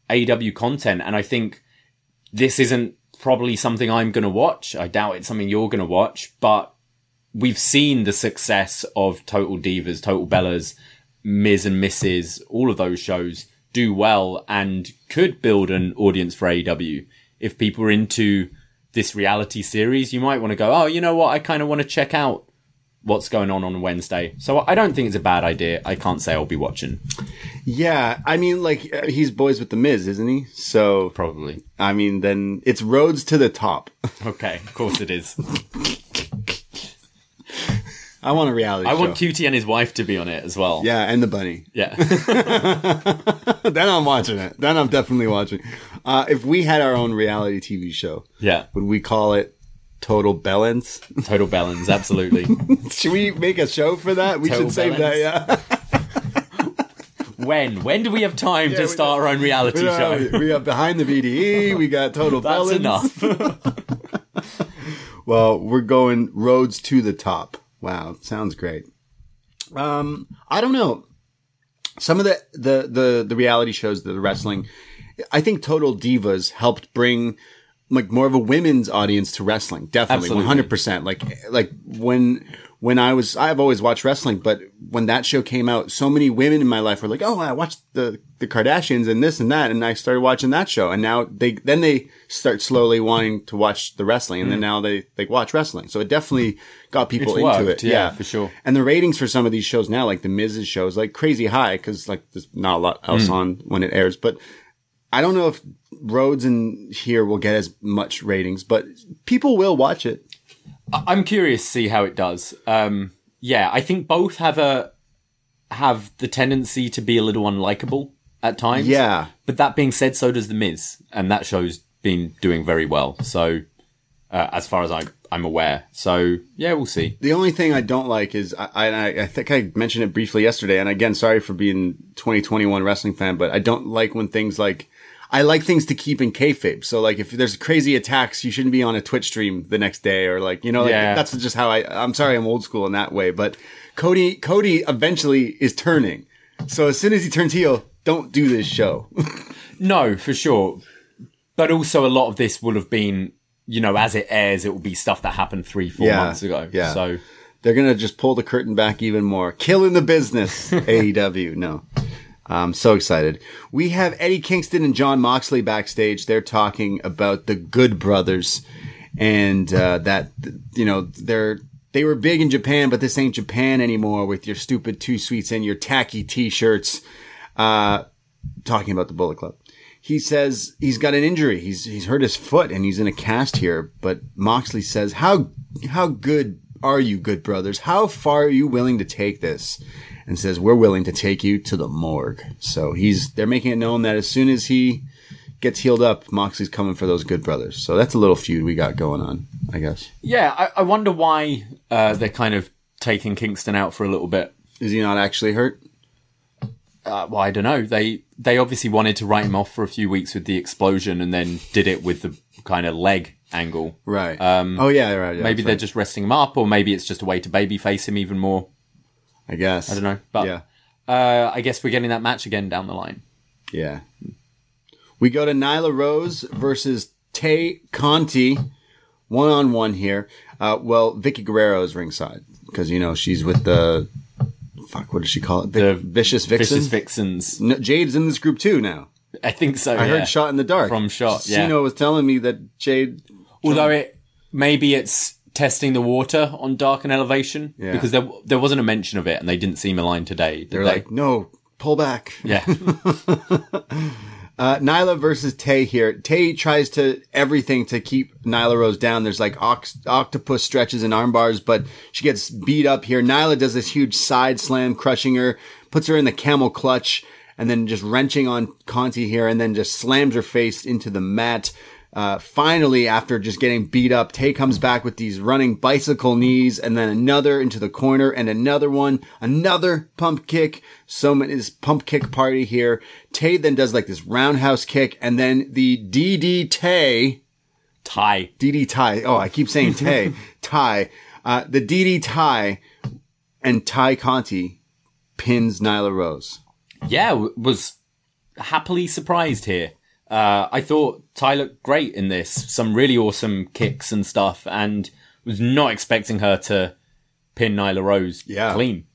AEW content. And I think this isn't probably something I'm going to watch. I doubt it's something you're going to watch, but we've seen the success of Total Divas, Total Bellas, Miz and Mrs., all of those shows do well and could build an audience for AEW. If people are into this reality series, you might want to go, oh, you know what? I kind of want to check out what's going on on Wednesday. So I don't think it's a bad idea. I can't say I'll be watching. Yeah, I mean, like uh, he's boys with the Miz, isn't he? So Probably. I mean, then it's Rhodes to the top. Okay, of course it is. I want a reality. I show. want QT and his wife to be on it as well. Yeah, and the bunny. Yeah. then I'm watching it. Then I'm definitely watching. Uh, if we had our own reality TV show, yeah. would we call it Total Balance? Total balance, absolutely. should we make a show for that? We Total should save Balance. that. Yeah. when? When do we have time we to start our own reality We show? got- we have behind the BDE. We got Total That's Balance. enough. Well, we're going Rhodes to the top. Wow, sounds great. Um, I don't know. Some of the, the, the, the reality shows, the wrestling, I think Total Divas helped bring like more of a women's audience to wrestling. Definitely. 100%. Like, like when, when I was, I've always watched wrestling, but when that show came out, so many women in my life were like, Oh, I watched the, the Kardashians and this and that. And I started watching that show. And now they, then they start slowly wanting to watch the wrestling. And then now they, they watch wrestling. So it definitely got people Mm. It's into worked, it. yeah, for sure. And the ratings for some of these shows now, like the Miz's shows, like crazy high because like there's not a lot else Hmm. on when it airs. But I don't know if Rhodes and here will get as much ratings, but people will watch it. I'm curious to see how it does. Um, yeah, I think both have a have the tendency to be a little unlikable at times. Yeah. But that being said, so does the Miz, and that show's been doing very well. So, uh, as far as I I'm aware. So yeah, we'll see. The only thing I don't like is I, I I think I mentioned it briefly yesterday, and again, sorry for being 2021 wrestling fan, but I don't like when things like I like things to keep in kayfabe. So like if there's crazy attacks, you shouldn't be on a Twitch stream the next day, or like you know, like, Yeah. that's just how I. I'm sorry, I'm old school in that way, but Cody Cody eventually is turning. So as soon as he turns heel, don't do this show. No, for sure. But also, a lot of this will have been, you know, as it airs, it will be stuff that happened three, four Yeah, months ago. yeah. So They're gonna just pull the curtain back even more, killing the business. AEW, no. I'm so excited. We have Eddie Kingston and Jon Moxley backstage. They're talking about the Good Brothers, and uh, that you know they're they were big in Japan, but this ain't Japan anymore. With your stupid two sweets and your tacky T-shirts. Uh, talking about the Bullet Club. He says he's got an injury. He's he's hurt his foot and he's in a cast here. But Moxley says, "How how good are you, good brothers? How far are you willing to take this?" And says, "We're willing to take you to the morgue." So he's they're making it known that as soon as he gets healed up, Moxley's coming for those good brothers. So that's a little feud we got going on, I guess. yeah, I, I wonder why uh, they're kind of taking Kingston out for a little bit. Is he not actually hurt? Uh, well, I don't know. They they obviously wanted to write him off for a few weeks with the explosion, and then did it with the kind of leg angle. Right. Um, oh yeah, right. yeah, maybe they're right. just resting him up, or maybe it's just a way to babyface him even more. I guess. I don't know, but yeah. uh, I guess we're getting that match again down the line. Yeah. We go to Nyla Rose versus Tay Conti, one on one here. Uh, well, Vickie Guerrero is ringside because you know she's with the fuck. What does she call it? Vic- The Vicious vixens. Vicious Vixens. No, Jade's in this group too now. I think so. I yeah. heard Shot in the Dark From Shot, yeah. Siino was telling me that Jade. Although it maybe it's testing the water on Dark and Elevation Yeah. because there there wasn't a mention of it, and they didn't seem aligned today. They're they? like, no, pull back. yeah, Uh, Nyla versus Tay here. Tay tries to everything to keep Nyla Rose down. There's like ox- octopus stretches and arm bars, but she gets beat up here. Nyla does this huge side slam, crushing her, puts her in the camel clutch, and then just wrenching on Conti here, and then just slams her face into the mat. Uh, finally, after just getting beat up, Tay comes back with these running bicycle knees and then another into the corner and another one, another pump kick. So many, this pump kick party here. Tay then does like this roundhouse kick and then the DD Tay, tie. DD tie. Oh, I keep saying Tay, tie. Uh, the DD tie and Ty Conti pins Nyla Rose. Yeah, was happily surprised here. Uh, I thought Ty looked great in this. Some really awesome kicks and stuff, and was not expecting her to pin Nyla Rose Yeah. clean.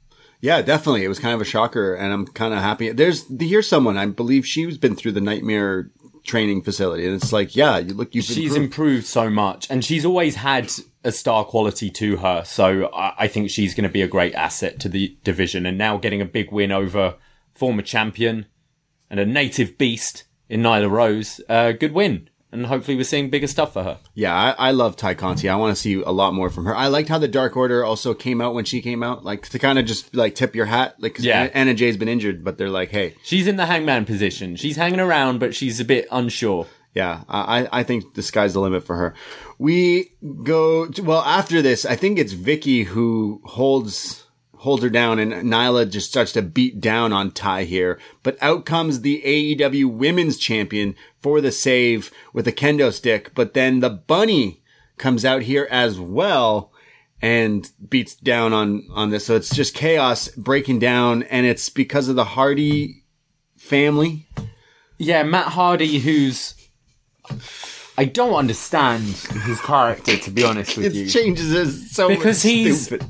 Yeah, definitely. It was kind of a shocker, and I'm kind of happy. There's here's someone I believe she's been through the nightmare training facility, and it's like, yeah, you look, you've She's improved. improved so much, and she's always had a star quality to her. So I, I think she's going to be a great asset to the division. And now getting a big win over former champion and a native beast in Nyla Rose, uh, good win. And hopefully we're seeing bigger stuff for her. yeah, I, I love Ty Conti. I want to see a lot more from her. I liked how the Dark Order also came out when she came out, like to kind of just like tip your hat. Like, Yeah. Anna, Anna Jay's been injured, but they're like, hey, She's in the hangman position. She's hanging around, but she's a bit unsure. Yeah, I, I think the sky's the limit for her. We go to, well after this. I think it's Vicky who holds holds her down, and Nyla just starts to beat down on Ty here. But out comes the AEW Women's Champion for the save with a kendo stick. But then the Bunny comes out here as well and beats down on on this. So it's just chaos breaking down, and it's because of the Hardy family. Yeah, Matt Hardy, who's. I don't understand his character, to be honest with It you. changes so Because he's- stupid.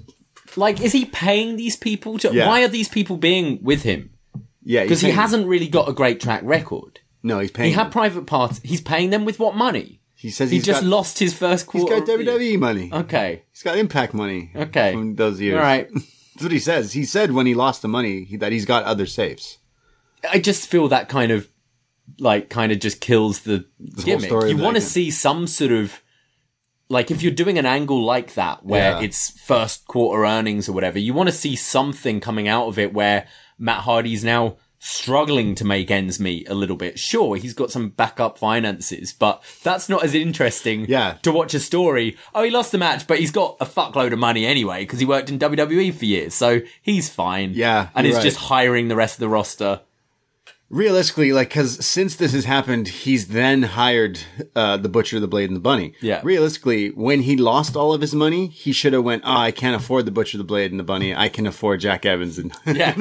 Like, is he paying these people to. Yeah. Why are these people being with him? Yeah, Because he hasn't really got a great track record. No, he's paying. He had them. private parts. He's paying them with what money? he says He just got, lost his first quarter. got of the- WWE money. Okay. He's got Impact money. Okay. from those years. All right. That's what he says. He said when he lost the money he, that he's got other safes. I just feel that kind of like kind of just kills the whole gimmick. story You want to see some sort of like if you're doing an angle like that where Yeah. it's first quarter earnings or whatever, you want to see something coming out of it where Matt Hardy's now struggling to make ends meet a little bit. Sure, he's got some backup finances, but that's not as interesting Yeah. to watch a story. Oh, he lost the match, but he's got a fuckload of money anyway because he worked in WWE for years, so he's fine. Yeah, and you're right. just hiring the rest of the roster. Realistically, like, because since this has happened, he's then hired uh, the butcher, the blade, and the bunny. Yeah. Realistically, when he lost all of his money, he should have went. Oh, I can't afford the butcher, the blade, and the bunny. I can afford Jack Evans. And Yeah.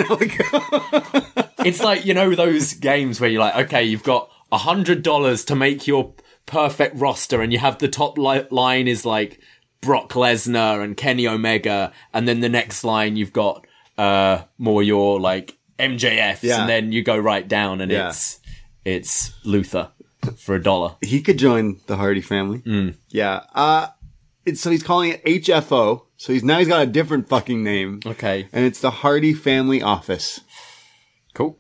it's like, you know, those games where you're like, okay, you've got a hundred dollars to make your perfect roster and you have the top li- line is like Brock Lesnar and Kenny Omega. And then the next line you've got, uh, more your like MJFs Yeah. and then you go right down and Yeah. it's, it's Luther for a dollar. he could join the Hardy family. Mm. Yeah. Uh, it's, so he's calling it HFO. So he's now he's got a different fucking name. Okay. And it's the Hardy Family Office. Cool.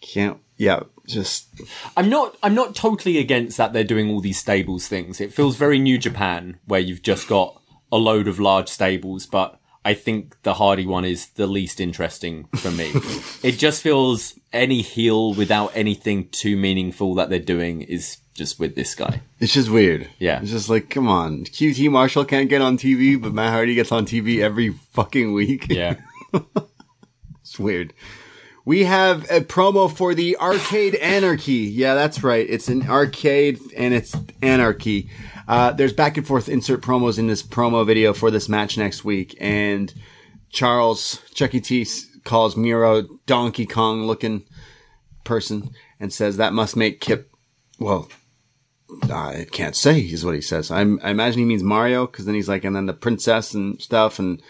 Can't. Yeah. Just I'm not I'm not totally against that they're doing all these stables things. It feels very New Japan where you've just got a load of large stables, but I think the Hardy one is the least interesting for me. it just feels any heel without anything too meaningful that they're doing is just with this guy. It's just weird. Yeah. It's just like, come on. QT Marshall can't get on TV, but Matt Hardy gets on TV every fucking week. Yeah. It's weird. We have a promo for the Arcade Anarchy. Yeah, that's right. It's an arcade and it's anarchy. Uh, there's back and forth insert promos in this promo video for this match next week. And Charles, Chucky T s- calls Miro Donkey Kong looking person and says that must make Kip, well, I can't say is what he says. I'm, I imagine he means Mario because then he's like, and then the princess and stuff and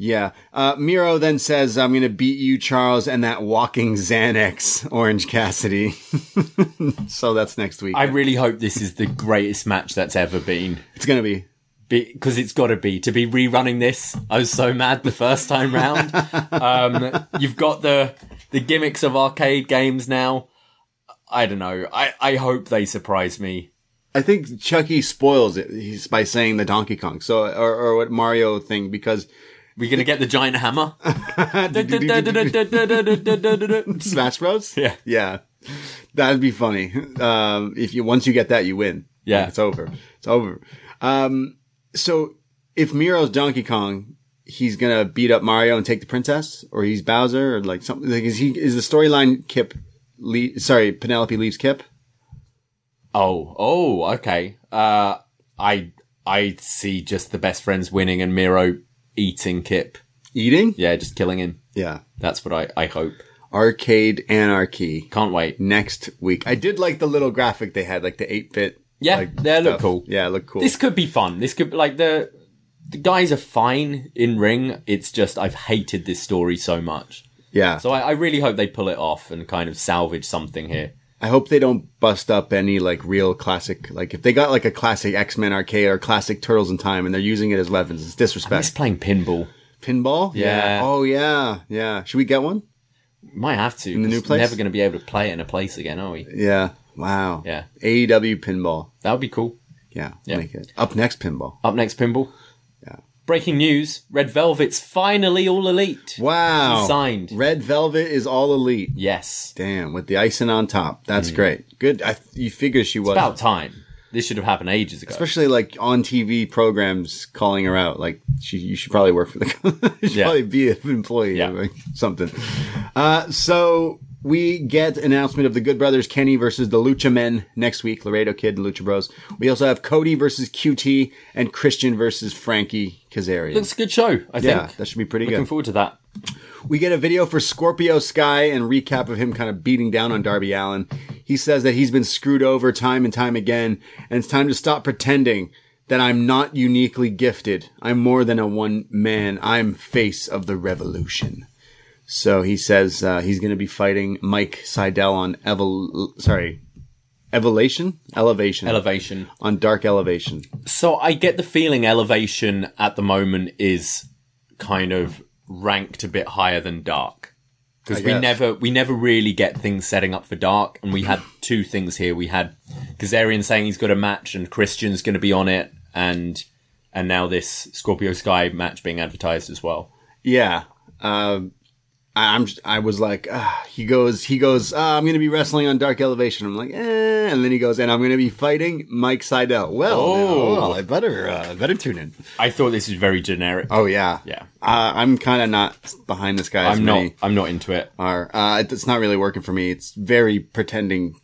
yeah. Uh, Miro then says, I'm going to beat you, Charles, and that walking Xanax, Orange Cassidy. so that's next week. I really hope this is the greatest match that's ever been. it's going to be. because it's got to be to be rerunning this. I was so mad the first time round. um, you've got the the gimmicks of arcade games now. I don't know. I I hope they surprise me. I think Chucky spoils it he's by saying the Donkey Kong. So, or, or what Mario thing, because We're gonna get the giant hammer. Smash Bros? Yeah. Yeah. That'd be funny. Um, if you, once you get that, you win. Yeah. It's over. It's over. Um, so if Miro's Donkey Kong, he's gonna beat up Mario and take the princess, or he's Bowser, or like something. Like, is he, is the storyline Kip, le- sorry, Penelope leaves Kip? Oh, oh, okay. Uh, I I see just the best friends winning and Miro eating Kip. Eating? Yeah, just killing him. Yeah. That's what I I hope. Arcade Anarchy. Can't wait. Next week. I did like the little graphic they had, like the 8 bit. Yeah, like, they look cool. Yeah, look cool. This could be fun. This could like the the guys are fine in ring. It's just I've hated this story so much. yeah. So I, I really hope they pull it off and kind of salvage something here. I hope they don't bust up any like real classic. Like if they got like a classic X Men arcade or classic Turtles in Time and they're using it as weapons, it's disrespect. just playing pinball. Pinball? Yeah. Oh yeah, yeah. Should we get one? Might have to. the new place? Never going to be able to play it in a place again, are we? Yeah. Wow. Yeah. AEW pinball. That would be cool. Yeah. Yeah. Make it up next pinball. Up next, pinball. Breaking news: Red Velvet's finally all elite. Wow. She signed. Red Velvet is all elite. Yes. Damn, with the icing on top. That's great. Good. I, you figure she was. Mm. About time. This should have happened ages ago. Especially like on TV programs calling her out. Like she, you should probably work for the, you should Yeah. probably be an employee Yeah. or something. Uh, so we get announcement of the Good Brothers Kenny versus the Lucha Men next week. Laredo Kid and Lucha Bros. We also have Cody versus QT and Christian versus Frankie Kazarian. Looks a good show. I yeah, think. that should be pretty Looking good. Looking forward to that. We get a video for Scorpio Sky and recap of him kind of beating down on Darby Allin. He says that he's been screwed over time and time again, and it's time to stop pretending that I'm not uniquely gifted. I'm more than a one man. I'm face of the revolution. So he says uh, he's going to be fighting Mike Sydal on Evol. Sorry, Evolution, Elevation, Elevation. on Dark Elevation. So I get the feeling Elevation at the moment is kind of ranked a bit higher than Dark. Because we guess. never we never really get things setting up for Dark, and we had two things here. We had Kazarian saying he's got a match, and Christian's going to be on it, and and now this Scorpio Sky match being advertised as well. Yeah. Um, I, I'm just, I was like, ah, he goes, he goes, ah, I'm going to be wrestling on Dark Elevation. I'm like, eh. And then he goes, and I'm going to be fighting Mike Sydal. Well, Oh. well, I better, uh, better tune in. I thought this was very generic. Oh yeah, Yeah. Uh, I'm kind of not behind this guy. I'm not. I'm not into it. Are uh, it's not really working for me. It's very pretending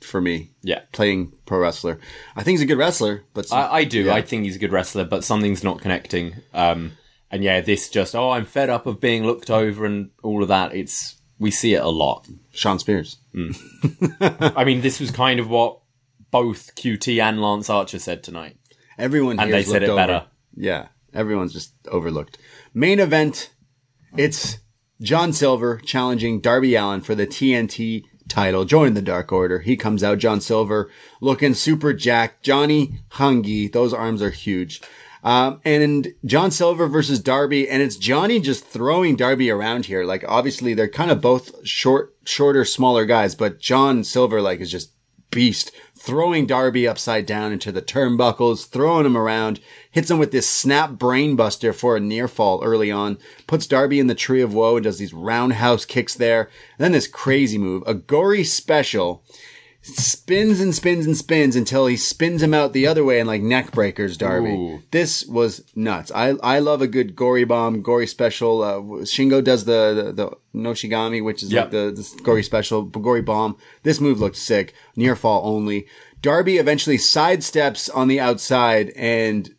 for me. Yeah. playing pro wrestler. I think he's a good wrestler, but some- I, I do. yeah. I think he's a good wrestler, but something's not connecting. Um, and yeah, this just oh, I'm fed up of being looked over and all of that. It's we see it a lot. Shawn Spears. Mm. I mean, this was kind of what both QT and Lance Archer said tonight. Everyone And they said it over. better. Yeah, everyone's just overlooked. Main event. It's John Silver challenging Darby Allin for the TNT title. Join the Dark Order. He comes out. John Silver looking super jacked. Johnny Hungee. Those arms are huge. Um, and John Silver versus Darby, and it's Johnny just throwing Darby around here. Like obviously they're kind of both short, shorter, smaller guys, but John Silver like is just beast, throwing Darby upside down into the turnbuckles, throwing him around, hits him with this snap brainbuster for a near fall early on, puts Darby in the tree of woe and does these roundhouse kicks there. And then this crazy move, a gory special, spins and spins and spins until he spins him out the other way and like neck breakers Darby. Ooh. This was nuts. I I love a good gory bomb, gory special. Uh, Shingo does the the, the Noshigami, which is Yep. like the, the gory special, gory bomb. This move looked sick. Near fall only. Darby eventually sidesteps on the outside and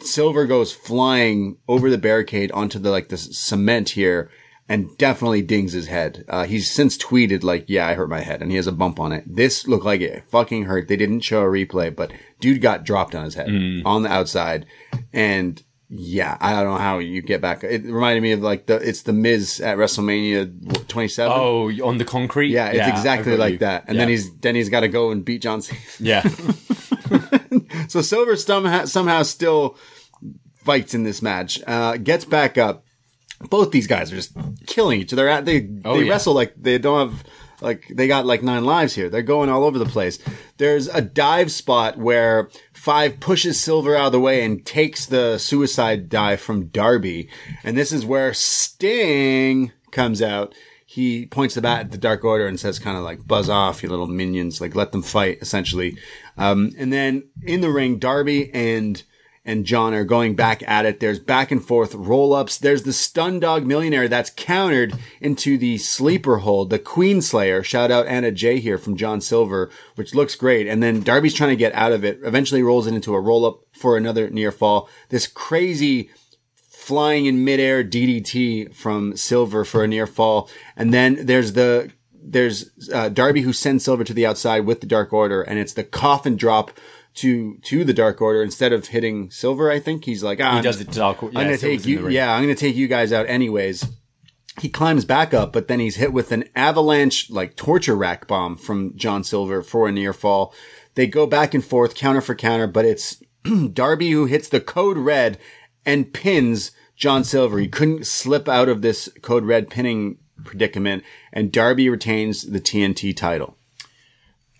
Silver goes flying over the barricade onto the like the cement here and definitely dings his head. Uh, he's since tweeted like, "Yeah, I hurt my head," and he has a bump on it. This looked like it fucking hurt. They didn't show a replay, but dude got dropped on his head on the outside, and yeah, I don't know how you get back. It reminded me of like the it's the Miz at WrestleMania 27. Oh, on the concrete. Yeah, it's I exactly like you. that. And Yeah. then he's then he's got to go and beat John Cena. yeah. So Silver somehow somehow still fights in this match. Uh, gets back up. Both these guys are just killing each other. They they Oh, yeah. wrestle like they don't have like they got like nine lives here. They're going all over the place. There's a dive spot where Five pushes Silver out of the way and takes the suicide dive from Darby. And this is where Sting comes out. He points the bat at the Dark Order and says kind of like, buzz off, you little minions, like let them fight, essentially. Um, and then in the ring, Darby and and John are going back at it. There's back and forth roll ups. There's the Stundog Millionaire that's countered into the sleeper hold, the Queen Slayer. Shout out Anna Jay here from John Silver, which looks great. And then Darby's trying to get out of it. Eventually rolls it into a roll up for another near fall. This crazy flying in midair DDT from Silver for a near fall. And then there's the, there's, uh, Darby who sends Silver to the outside with the Dark Order and it's the coffin drop to, to the Dark Order instead of hitting Silver. I think he's like, ah, He does it to Dark. Yeah, I'm gonna Silver's take you. Yeah, I'm gonna take you guys out anyways. He climbs back up, but then he's hit with an avalanche, like torture rack bomb from John Silver for a near fall. They go back and forth, counter for counter, but it's Darby who hits the code red and pins John Silver. He couldn't slip out of this code red pinning predicament, and Darby retains the TNT title.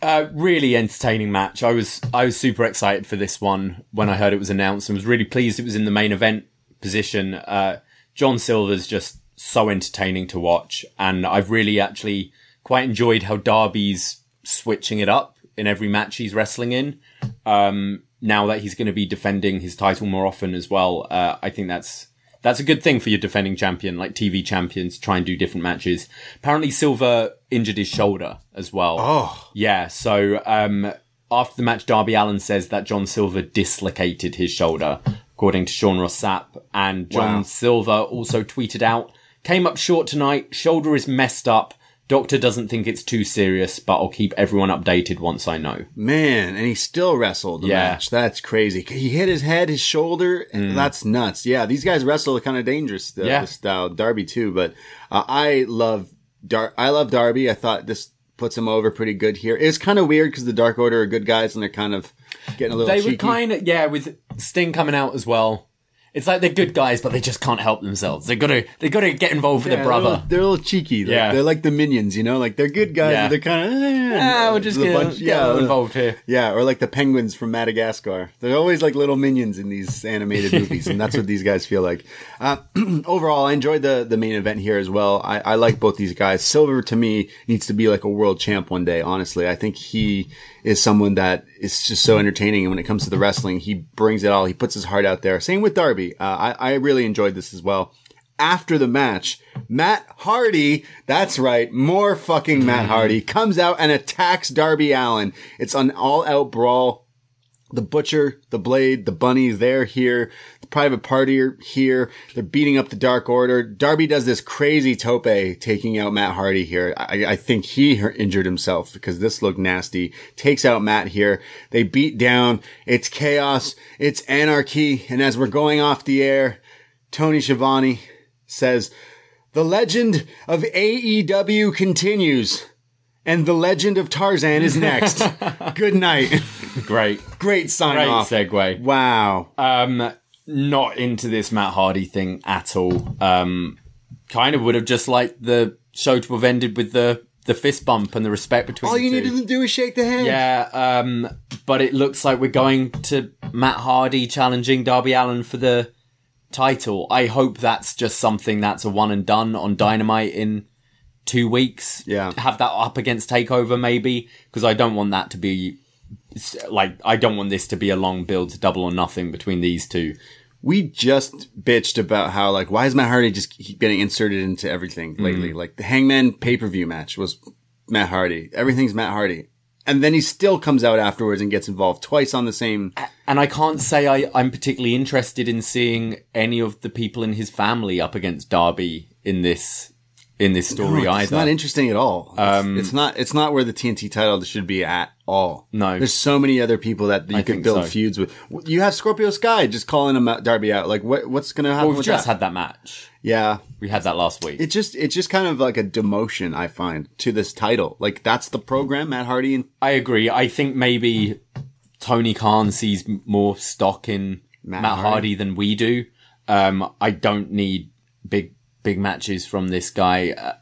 Uh, really entertaining match. I was I was super excited for this one when I heard it was announced and was really pleased it was in the main event position. Uh, John Silver's just so entertaining to watch, and I've really actually quite enjoyed how Darby's switching it up in every match he's wrestling in. Um, now that he's going to be defending his title more often as well, uh, I think that's that's a good thing for your defending champion, like TV champions, try and do different matches. Apparently, Silver injured his shoulder as well. Oh. Yeah, so um, after the match, Darby Allin says that John Silver dislocated his shoulder, according to Sean Ross Sapp. And John Wow. Silver also tweeted out, came up short tonight, shoulder is messed up. Doctor doesn't think it's too serious, but I'll keep everyone updated once I know. Man, and he still wrestled the Yeah. match. That's crazy. He hit his head, his shoulder. and That's nuts. Yeah, these guys wrestle kind of dangerous uh, Yeah. style. Darby too, but uh, I love Dar- I love Darby. I thought this puts him over pretty good here. It's kind of weird because the Dark Order are good guys and they're kind of getting a little They cheeky. were kind of, yeah, with Sting coming out as well. It's like they're good guys, but they just can't help themselves. They gotta, they gotta get involved with Yeah, their they're a brother. little- They're a little cheeky. They're, Yeah. they're like the minions, you know, like they're good guys, Yeah. but they're kind of eh, Ah, we'll just get, bunch- get yeah, involved here. Yeah, or like the penguins from Madagascar. They're always like little minions in these animated movies, and that's what these guys feel like. Uh, overall, I enjoyed the the main event here as well. I, I like both these guys. Silver to me needs to be like a world champ one day. Honestly, I think he is someone that is just so entertaining. And when it comes to the wrestling, he brings it all. He puts his heart out there. Same with Darby. Uh, I I really enjoyed this as well after the match, Matt Hardy, that's right, more fucking Matt Hardy, comes out and attacks Darby Allin. It's an all out brawl. The Butcher, the Blade, the Bunny, they're here. The Private Party are here. They're beating up the Dark Order. Darby does this crazy tope taking out Matt Hardy here. I, I think he injured himself because this looked nasty. Takes out Matt here. They beat down. It's chaos. It's anarchy. And as we're going off the air, Tony Schiavone says, the legend of AEW continues and the legend of Tarzan is next. Good night. Great, Great sign great off. segue. Wow. Um, not into this Matt Hardy thing at all. Um, kind of would have just liked the show to have ended with the the fist bump and the respect between. All you two. needed to do is shake the hand. Yeah, um, but it looks like we're going to Matt Hardy challenging Darby Allin for the title. I hope that's just something that's a one and done on Dynamite in two weeks. Yeah. Have that up against Takeover maybe, because I don't want that to be like I don't want this to be a long build to double or nothing between these two. We just bitched about how like why is Matt Hardy just keep getting inserted into everything mm. lately? Like the Hangman pay per view match was Matt Hardy. Everything's Matt Hardy. And then he still comes out afterwards and gets involved twice on the same. And I can't say I, I'm particularly interested in seeing any of the people in his family up against Darby in this in this story either. it's either. not interesting at all. It's- it's not. It's not where the TNT title should be at all. No. there's so many other people that you I could build so. feuds with. You have Scorpio Sky just calling him out, Darby out. Like what? What's going to happen well, we've with just that? had that match. yeah, We had that last week. it just it's just kind of like a demotion. I find to this title. Like that's the program, Matt Hardy and I agree. I think maybe Tony Khan sees more stock in Matt Matt, Hardy. Hardy. than we do. Um, I don't need big big matches from this guy. Uh,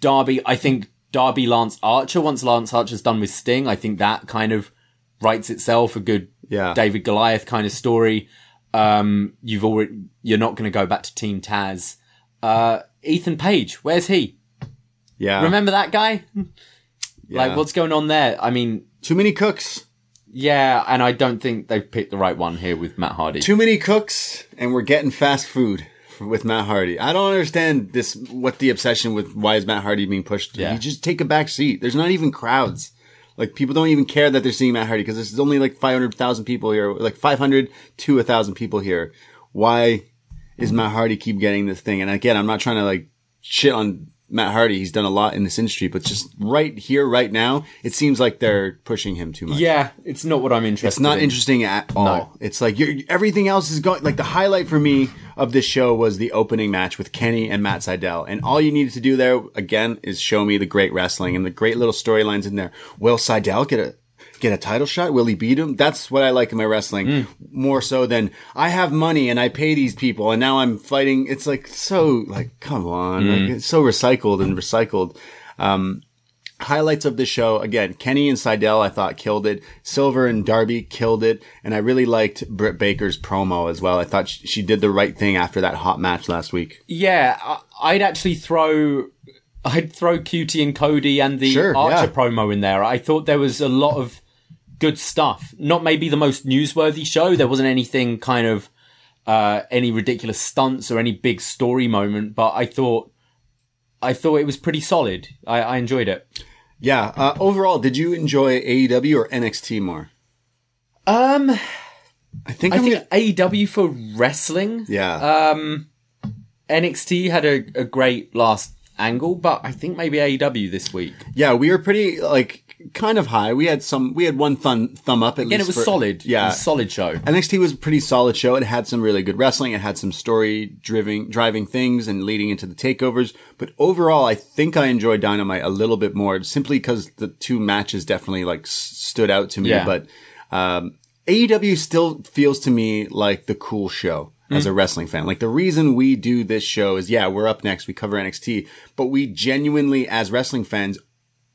Darby, I think Darby Lance Archer. Once Lance Archer's done with Sting, I think that kind of writes itself a good Yeah. David Goliath kind of story. Um, you've already you're not going to go back to Team Taz. Uh, Ethan Page, where's he? yeah. Remember that guy? Yeah. Like, what's going on there? I mean, too many cooks? yeah, and I don't think they've picked the right one here with Matt Hardy. Too many cooks, and we're getting fast food with Matt Hardy. I don't understand this. What the obsession with? Why is Matt Hardy being pushed? Yeah. You just take a back seat. There's not even crowds. Like people don't even care that they're seeing Matt Hardy because there's only like 500,000 people here, like 500 to a thousand people here. Why is Matt Hardy keep getting this thing? And again, I'm not trying to like shit on Matt Hardy. He's done a lot in this industry, but just right here, right now, it seems like they're pushing him too much. yeah, it's not what I'm interested. It's not in. interesting at all. No. It's like you're, everything else is going. Like the highlight for me of this show was the opening match with Kenny and Matt Sydal, and all you needed to do there again is show me the great wrestling and the great little storylines in there. Will Seidel get a get a title shot? Will he beat him? That's what I like in my wrestling Mm. more so than I have money and I pay these people and now I'm fighting. It's like so like come on, Mm. like, it's so recycled and recycled. Um, highlights of the show again kenny and sydal i thought killed it silver and darby killed it and i really liked britt baker's promo as well i thought she, she did the right thing after that hot match last week Yeah, I, I'd actually throw. I'd throw QT and Cody and the Sure, Archer yeah. promo in there. I thought there was a lot of good stuff. Not maybe the most newsworthy show. There wasn't anything kind of uh, any ridiculous stunts or any big story moment, but I thought I thought it was pretty solid. I, I enjoyed it. yeah uh, overall did you enjoy aew or nxt more Um, i think I I'm think gonna- AEW for wrestling. yeah Um, NXT had a, a great last angle, but I think maybe AEW this week. yeah we were pretty like kind of high we had some we had one thumb thumb up at Again, it was for- solid. yeah was solid show. NXT was a pretty solid show. It had some really good wrestling. It had some story driving, driving things and leading into the takeovers. But overall, I think I enjoyed Dynamite a little bit more simply because the two matches definitely like stood out to me. Yeah. But, um, AEW still feels to me like the cool show. as a wrestling fan. Like the reason we do this show is, yeah, we're upNXT. We cover NXT, but we genuinely, as wrestling fans,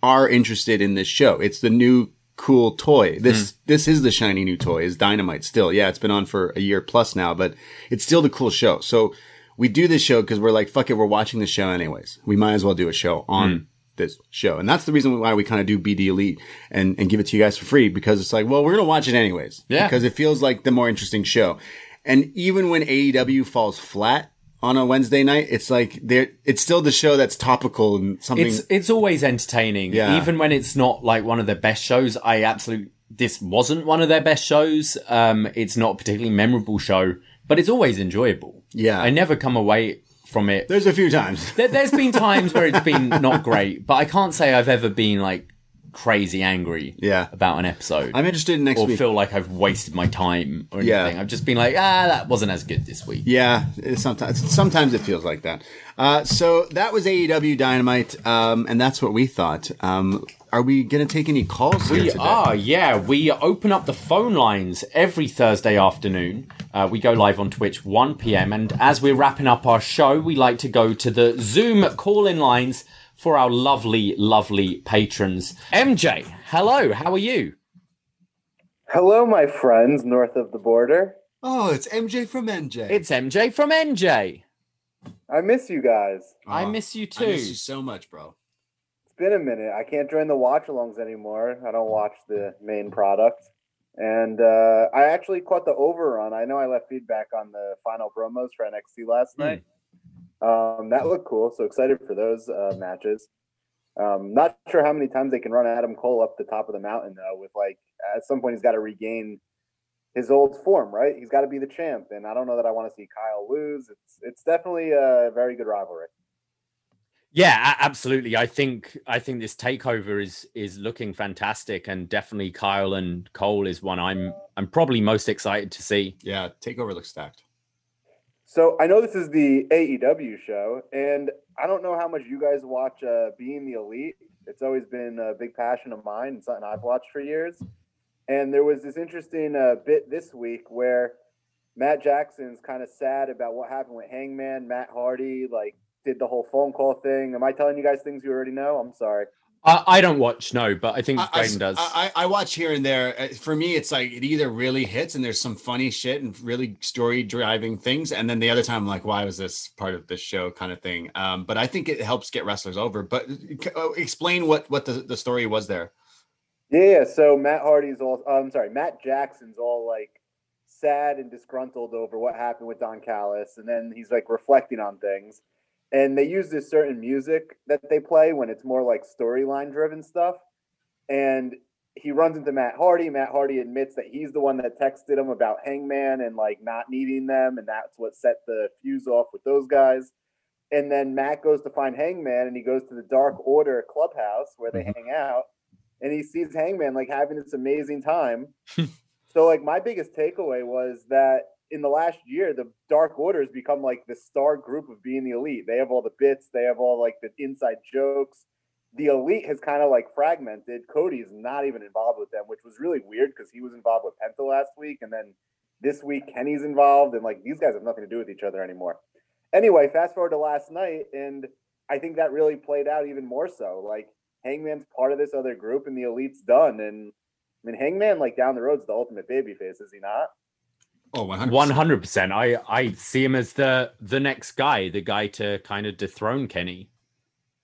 are interested in this show. It's the new cool toy. This, hmm. this is the shiny new toy is dynamite still. Yeah. It's been on for a year plus now, but it's still the cool show. So we do this show because we're like, fuck it. We're watching the show anyways. We might as well do a show on hmm. this show. And that's the reason why we kind of do BDElite and, and give it to you guys for free because it's like, well, we're going to watch it anyways. Yeah. Because it feels like the more interesting show. And even when AEW falls flat on a Wednesday night, it's like there, it's still the show that's topical and something. It's it's always entertaining, Yeah. even when it's not like one of their best shows. I absolutely this wasn't one of their best shows. Um, it's not a particularly memorable show, but it's always enjoyable. Yeah. I never come away from it. There's a few times. There, there's been times where it's been not great, but I can't say I've ever been like crazy angry Yeah. about an episode I'm interested in next or week. feel like I've wasted my time or Yeah. anything. I've just been like, ah, that wasn't as good this week. Yeah, sometimes sometimes it feels like that. Uh, so that was AEW Dynamite, um, and that's what we thought. Um, are we gonna take any calls We today? are, yeah. We open up the phone lines every Thursday afternoon. Uh, we go live on Twitch 1 p.m. And as we're wrapping up our show, we like to go to the Zoom call in lines for our lovely, lovely patrons. MJ, hello, how are you? Hello, my friends north of the border. Oh, it's MJ from NJ. It's MJ from NJ. I miss you guys. I miss you too. I miss you so much, bro. It's been a minute. I can't join the watch alongs anymore. I don't watch the main product. And uh, I actually caught the overrun. I know I left feedback on the final promos for NXT last Hmm. night. Um, that looked cool. So excited for those uh, matches. Um, not sure how many times they can run Adam Cole up the top of the mountain though. With like at some point he's got to regain his old form, right? He's got to be the champ, and I don't know that I want to see Kyle lose. It's it's definitely a very good rivalry. Yeah, absolutely. I think I think this takeover is is looking fantastic, and definitely Kyle and Cole is one I'm I'm probably most excited to see. Yeah, Takeover looks stacked. So I know this is the AEW show, and I don't know how much you guys watch uh, Being the Elite. It's always been a big passion of mine, and something I've watched for years. And there was this interesting uh, bit this week where Matt Jackson's kind of sad about what happened with Hangman. Matt Hardy like did the whole phone call thing. Am I telling you guys things you already know? I'm sorry. I, I don't watch, no, but I think I, I- does. I, I watch here and there. Uh, For me, it's like it either really hits and there's some funny shit and really story driving things, and then the other time I'm like, why was this part of this show kind of thing? Um, but I think it helps get wrestlers over. But uh, explain what what the, the story was there. Yeah, yeah. So Matt Hardy's all. I'm sorry, Matt Jackson's all like sad and disgruntled over what happened with Don Callis, and then he's like reflecting on things. And they use this certain music that they play when it's more like storyline driven stuff. And he runs into Matt Hardy. Matt Hardy admits that he's the one that texted him about Hangman and like not needing them, and that's what set the fuse off with those guys. And then Matt goes to find Hangman, and he goes to the Dark Order clubhouse where they mm-hmm. hang out, and he sees Hangman like having this amazing time. so like my biggest takeaway was that in the last year, the Dark Order has become like the star group of being the elite. They have all the bits, they have all like the inside jokes. The elite has kind of like fragmented. Cody's not even involved with them, which was really weird because he was involved with Penta last week, and then this week Kenny's involved, and like these guys have nothing to do with each other anymore. Anyway, fast forward to last night, and I think that really played out even more so. Like Hangman's part of this other group, and the elite's done. And I mean, Hangman, like down the road's the ultimate babyface, is he not? Oh, 100 One hundred percent. I I see him as the the next guy, the guy to kind of dethrone Kenny.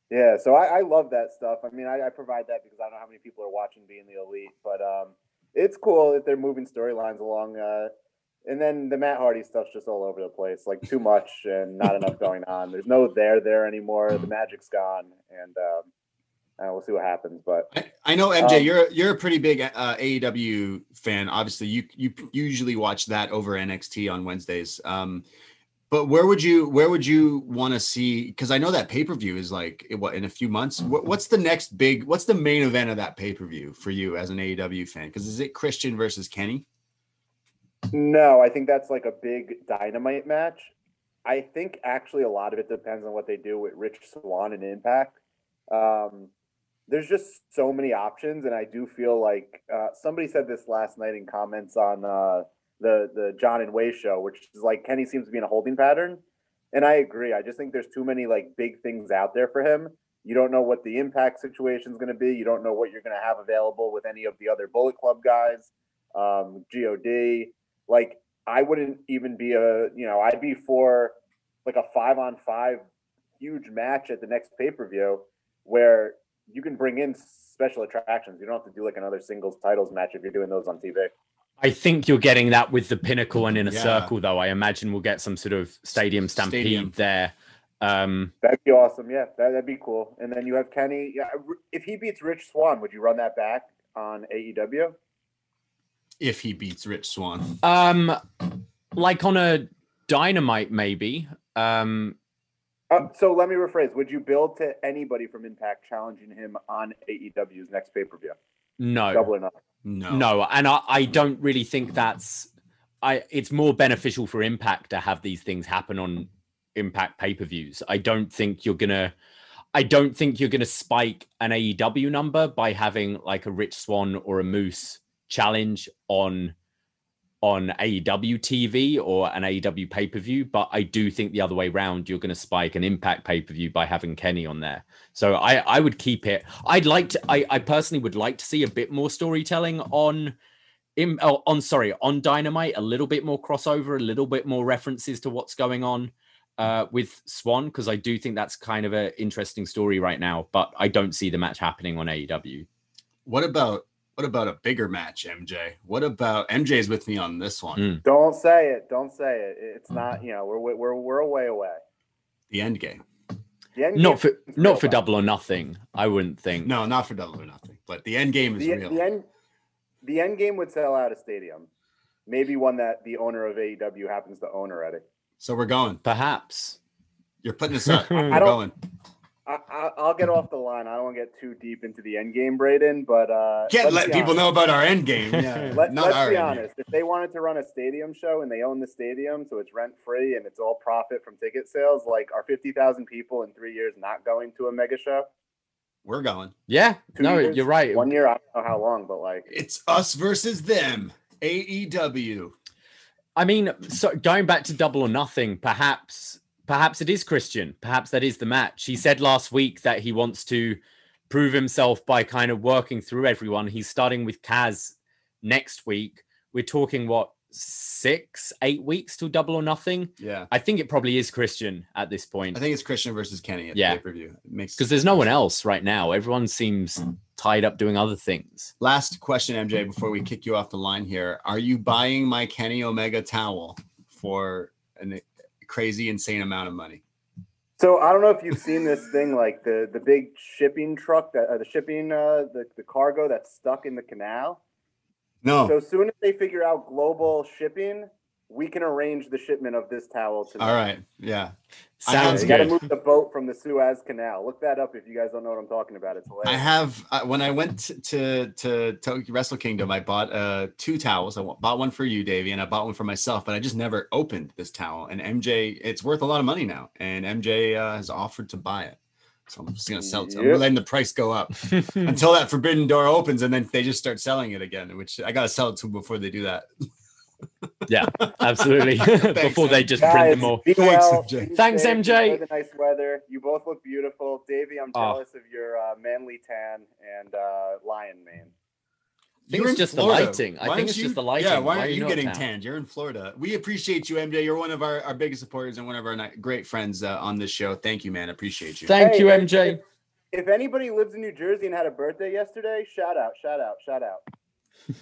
Yeah, so I, I love that stuff. I mean, I, I provide that because I don't know how many people are watching being the elite, but um, it's cool that they're moving storylines along. Uh, and then the Matt Hardy stuff's just all over the place, like too much and not enough going on. There's no there there anymore. The magic's gone, and um, uh, we'll see what happens. But I, I know MJ, Um, you're you're a pretty big uh, AEW fan. Obviously, you you usually watch that over NXT on Wednesdays. Um, but where would you where would you want to see? Because I know that pay per view is like what in a few months. What, what's the next big? What's the main event of that pay per view for you as an AEW fan? Because is it Christian versus Kenny? No, I think that's like a big dynamite match. I think actually a lot of it depends on what they do with Rich Swann and Impact. Um, there's just so many options, and I do feel like uh, somebody said this last night in comments on uh, the the John and Way show, which is like Kenny seems to be in a holding pattern. And I agree. I just think there's too many like big things out there for him. You don't know what the impact situation is going to be. You don't know what you're going to have available with any of the other Bullet Club guys, um, God. Like I wouldn't even be a you know I'd be for like a five on five huge match at the next pay per view where you can bring in special attractions. You don't have to do like another singles titles match if you're doing those on TV. I think you're getting that with the pinnacle and in a Yeah. circle, though. I imagine we'll get some sort of stadium stampede Stadium. there. Um, That'd be awesome. Yeah, that, that'd be cool. And then you have Kenny. Yeah, if he beats Rich Swann, would you run that back on AEW? If he beats Rich Swann. um, like on a dynamite, maybe. Um, Uh, so let me rephrase. Would you build to anybody from Impact challenging him on AEW's next pay per view? no, Double or nothing. No. no, and I, I don't really think that's. I. It's more beneficial for Impact to have these things happen on Impact pay per views. I don't think you're gonna. I don't think you're gonna spike an AEW number by having like a Rich Swann or a Moose challenge on on AEW TV or an AEW pay per view, but I do think the other way round, you're going to spike an Impact pay per view by having Kenny on there. So I I would keep it. I'd like to. I I personally would like to see a bit more storytelling on. In, oh, on sorry on dynamite a little bit more crossover a little bit more references to what's going on uh with swann because i do think that's kind of an interesting story right now but i don't see the match happening on aew What about what about a bigger match, MJ? What about MJ's with me on this one? Mm. Don't say it. Don't say it. It's not. You know, we're we're we're a way away. The end game. The end not game for not for though. double or nothing i wouldn't think No, not for double or nothing. But the end game is the, real. the end the end game would sell out a stadium maybe one that the owner of aew happens to own already so we're going. perhaps You're putting us up. We're I don't- going. I, I, i'll get off the line i don't want to get too deep into the end game braden but uh Can't let's let be people honest. know about our end game. Yeah, Let, not let's our be end game. honest if they wanted to run a stadium show and they own the stadium so it's rent free and it's all profit from ticket sales like are 50000 people in three years not going to a mega show We're going. yeah Two no years? you're right one year i don't know how long but like It's us versus them. AEW. I mean, so going back to double or nothing, perhaps perhaps it is Christian. Perhaps that is the match. He said last week that he wants to prove himself by kind of working through everyone. He's starting with Kaz next week. We're talking what six, eight weeks till double or nothing. Yeah. I think it probably is Christian at this point I think it's Christian versus Kenny at Yeah. pay per view. Makes because there's no one else right now. Everyone seems hmm. tied up doing other things. Last question, MJ, before we kick you off the line here. Are you buying my Kenny Omega towel for a crazy, insane amount of money? So I don't know if you've seen this thing, like the the big shipping truck, that uh, the shipping uh, the the cargo that's stuck in the canal. No. So as soon as they figure out global shipping, we can arrange the shipment of this towel to. All right. Yeah. I Sounds you got to good. move the boat from the Suez Canal. Look that up if you guys don't know what I'm talking about. It's hilarious. I have uh, when I went to to Tokyo Wrestle Kingdom, I bought uh two towels. I bought one for you, Davie, and I bought one for myself. But I just never opened this towel. And MJ, it's worth a lot of money now, and MJ uh, has offered to buy it. So I'm just gonna sell it. To him. I'm letting the price go up until that forbidden door opens, and then they just start selling it again. Which I gotta sell it to before they do that. Yeah, absolutely. Before they just Guys, print them all. be Thanks. MJ. Thanks, MJ. The nice weather. You both look beautiful, Davie. I'm Oh. jealous of your uh, manly tan and uh, lion mane. I think You're it's in just the Florida. lighting. I Why think it's you- just the lighting. Yeah, why are aren't you getting tanned? You're in Florida. We appreciate you, MJ. You're one of our, our biggest supporters and one of our great friends uh, on this show. Thank you, man. Appreciate you. Thank Hey, you, MJ. If, if anybody lives in New Jersey and had a birthday yesterday, shout out, shout out, shout out.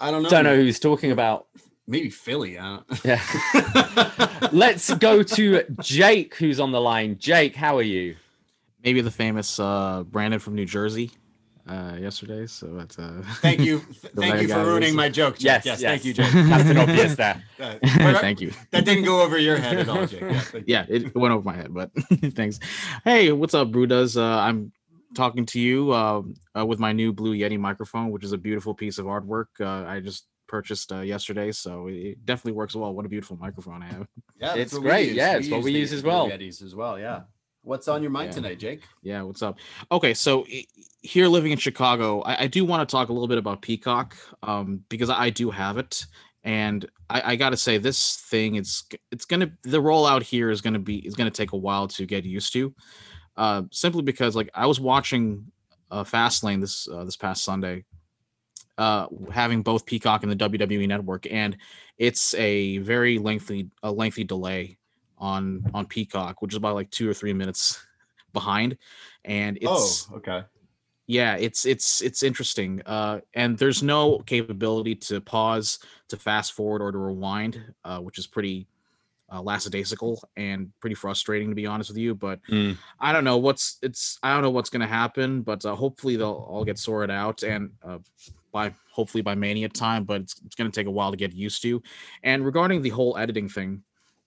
I don't know. Don't know who he's talking about. Maybe Philly. I don't... Yeah. Let's go to Jake, who's on the line. Jake, how are you? maybe the famous uh, Brandon from New Jersey uh, yesterday. So that's uh, thank you. Thank you you for ruining my joke. Jake. Yes, yes, yes. Thank you, Jake. Captain Obvious there. Uh, thank you. That didn't go over your head at all, Jake. Yeah. Yeah, it went over my head, but thanks. Hey, what's up, Brudas? Uh, I'm talking to you uh, uh, with my new Blue Yeti microphone, which is a beautiful piece of artwork. Uh, I just purchased uh, yesterday, so it definitely works well. What a beautiful microphone I have. Yeah, It's great. Yeah, it's what we use as well. Yetis as well. Yeah. What's on your mind Yeah. tonight, Jake? Yeah, what's up? Okay, so here living in Chicago, I, I do want to talk a little bit about Peacock um, because I do have it, and I, I got to say this thing it's it's gonna the rollout here is gonna be is gonna take a while to get used to, uh, simply because like I was watching uh, Fastlane this uh, this past Sunday, uh, having both Peacock and the WWE Network, and it's a very lengthy a lengthy delay on on Peacock, which is about like two or three minutes behind, and it's oh, okay. yeah it's it's it's interesting uh and there's no capability to pause to fast forward or to rewind uh which is pretty uh, lackadaisical and pretty frustrating to be honest with you but Mm. i don't know what's it's i don't know what's going to happen but uh, hopefully they'll all get sorted out and uh, by hopefully by mania time but it's, it's going to take a while to get used to and regarding the whole editing thing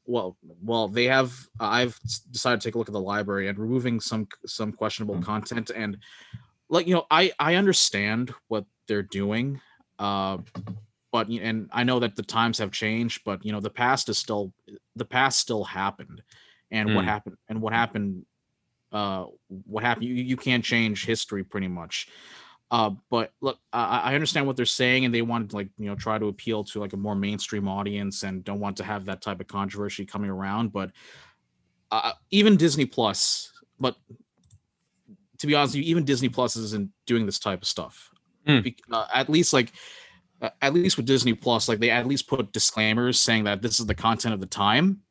well well they have i've decided to take a look at the library and removing some some questionable content and like you know i i understand what they're doing uh but and i know that the times have changed but you know the past is still the past still happened and what Mm. happened and what happened uh what happened you, you can't change history pretty much uh but look I, I understand what they're saying and they want to like you know try to appeal to like a more mainstream audience and don't want to have that type of controversy coming around but uh, even disney plus but to be honest you, even disney plus isn't doing this type of stuff Mm. Bec- uh, at least like at least with disney plus like they at least put disclaimers saying that this is the content of the time.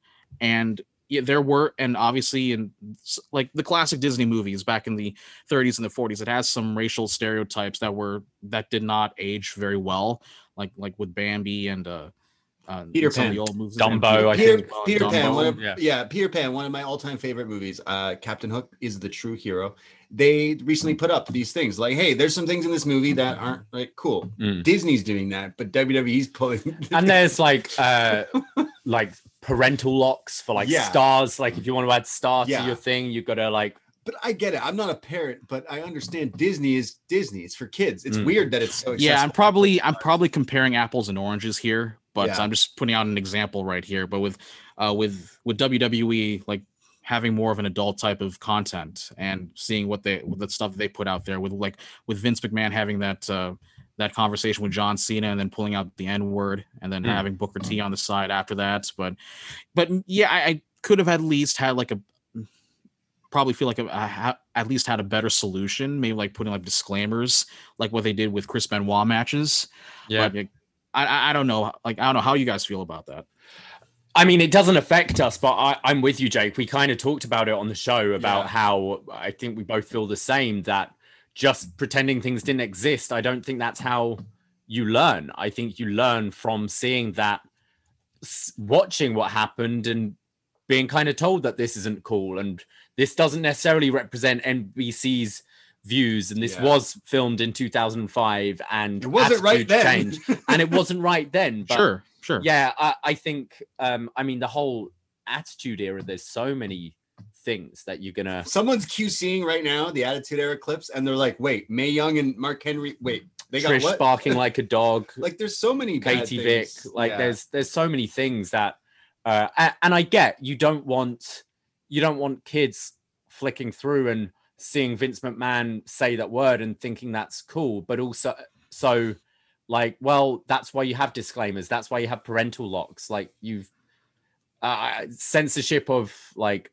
And yeah, there were and obviously in like the classic disney movies back in the 30s and the 40s it has some racial stereotypes that were that did not age very well like like with bambi and uh uh, Peter Pan. the old movies Dumbo, I Peter, think. Peter Pan, Dumbo, one of, yeah. yeah. Peter Pan, one of my all-time favorite movies. Uh, Captain Hook is the true hero. They recently put up these things like, hey, there's some things in this movie that aren't like cool. Mm. Disney's doing that, but WWE's pulling. and there's like uh like parental locks for like Yeah. stars like if you want to add star Yeah. to your thing you've gotta like but I get it. I'm not a parent, but I understand Disney is Disney. It's for kids. It's Mm. weird that it's so. yeah i'm probably i'm probably comparing apples and oranges here but Yeah. i'm just putting out an example right here but with uh with with wwe like having more of an adult type of content and seeing what they with the stuff they put out there with like with vince mcmahon having that uh that conversation with john cena and then pulling out the n word and then Mm. having booker t on the side after that but but yeah i, I could have at least had like a probably feel like I ha- at least had a better solution maybe like putting like disclaimers like what they did with chris benoit matches yeah like, I, I don't know like I don't know how you guys feel about that. I mean, it doesn't affect us, but I, I'm with you, Jake. We kind of talked about it on the show about Yeah. how I think we both feel the same that just pretending things didn't exist. I don't think that's how you learn. I think you learn from seeing that, watching what happened and being kind of told that this isn't cool and this doesn't necessarily represent NBC's views. And this Yeah. was filmed in 2005 and It wasn't right then. and it wasn't right then. But sure, sure. yeah I, I think um i mean the whole attitude era there's so many things that you're gonna Someone's QCing right now the Attitude Era clips, and they're like, "Wait, Mae Young and Mark Henry. Wait, they got trish what? barking like a dog Like, there's so many katie vick things. like Yeah. there's there's so many things that uh a- and i get you don't want you don't want kids flicking through and seeing vince mcmahon say that word and thinking that's cool but also so like well that's why you have disclaimers. That's why you have parental locks. Like you've uh censorship of like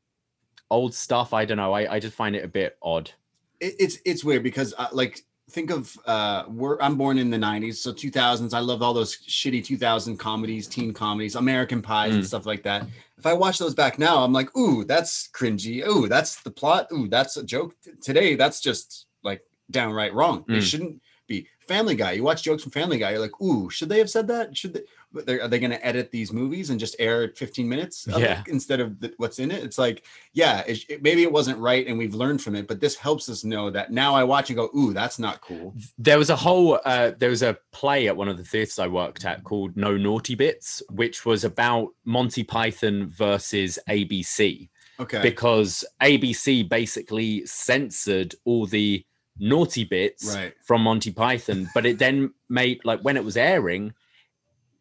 old stuff i don't know. I, I just find it a bit odd. It, it's it's weird because uh, like think of uh we're I'm born in the 90s so 2000s I love all those shitty 2000 comedies teen comedies American pies and Mm. stuff like that. If I watch those back now I'm like ooh that's cringy. Ooh that's the plot. Ooh that's a joke. Today that's just like downright wrong. They Mm. shouldn't be. Family Guy you watch jokes from Family Guy you're like ooh should they have said that? Should they are they going to edit these movies and just air it 15 minutes of it instead of the, what's in it it's like yeah, it, it- maybe it wasn't right and we've learned from it, but this helps us know that now I watch and go, ooh, that's not cool. there was a whole uh there was a play at one of the theaters i worked at called no naughty bits which was about monty python versus abc Okay. because abc basically censored all the naughty bits Right. from monty python but it then made like when it was airing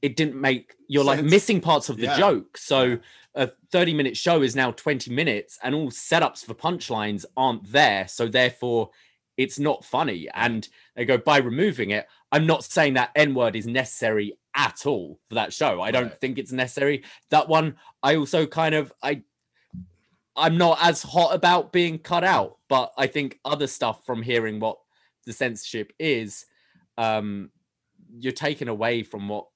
it didn't make you're like missing parts of the Yeah. joke. So a 30 minute show is now 20 minutes and all setups for punchlines aren't there. So therefore it's not funny. And they go by removing it. I'm not saying that N word is necessary at all for that show. I don't Right. think it's necessary. That one, I also kind of I I'm not as hot about being cut out, but I think other stuff from hearing what the censorship is, um, you're taken away from what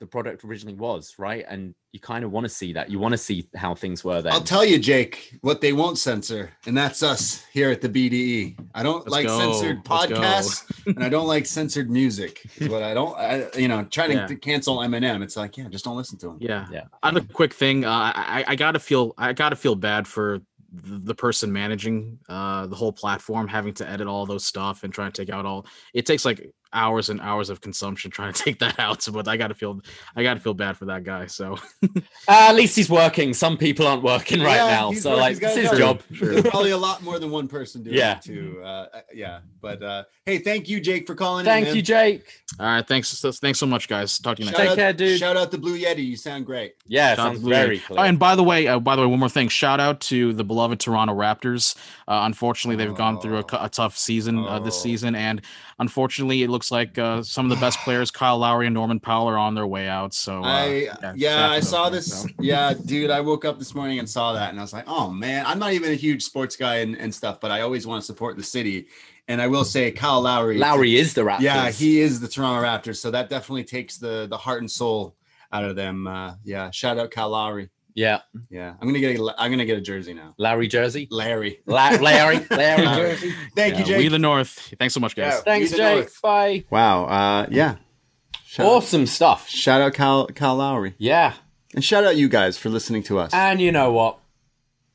the product originally was, right? And you kind of want to see that. You want to see how things were then. I'll tell you, Jake, what they won't censor, and that's us here at the BDE. I don't Let's like go. censored podcasts, and I don't like censored music. Is what I don't. I, you know, trying Yeah. to cancel Eminem. It's like, yeah, just don't listen to him. Yeah. Yeah. Other quick thing, uh, I I gotta feel I gotta feel bad for the, the person managing uh the whole platform, having to edit all those stuff and trying to take out all. It takes like hours and hours of consumption trying to take that out. But I gotta feel I gotta feel bad for that guy. So Uh, at least he's working. Some people aren't working right Yeah, now. So work- like he's got it's his job. There's probably a lot more than one person doing Yeah. it too. Uh, uh, yeah, but uh, hey, thank you, Jake, for calling. in, Thank man. you, Jake. all right, thanks thanks so much, guys. Talk to you next. Shout Take out, care, dude. Shout out the Blue Yeti. You sound great. Yeah, Shout sounds very Yeti. clear. Oh, and by the way, uh, by the way, one more thing. Shout out to the beloved Toronto Raptors. Uh, unfortunately, they've gone through a, a tough season uh, this Oh. season, and unfortunately, it looks like uh, some of the best players, Kyle Lowry and Norman Powell, are on their way out. So uh, I yeah, sad I saw those this. so. Yeah, dude, I woke up this morning and saw that, and I was like, oh man, I'm not even a huge sports guy and, and stuff, but I always want to support the city. And I will say, Kyle Lowry. Lowry is the Raptors. Yeah, he is the Toronto Raptors, so that definitely takes the the heart and soul out of them. Uh, yeah, shout out Kyle Lowry. Yeah. Yeah, I'm gonna get a, I'm gonna get a jersey now. Larry jersey. Larry. La- Larry. Larry Larry. jersey. Thank you, Yeah, Jake. we the North. Thanks so much, guys. Yeah. Thanks, We Jake. North. Bye. wow. Uh, yeah. Shout, Awesome stuff. shout out Kyle Kyle Lowry, Yeah. and shout out you guys for listening to us. And you know what?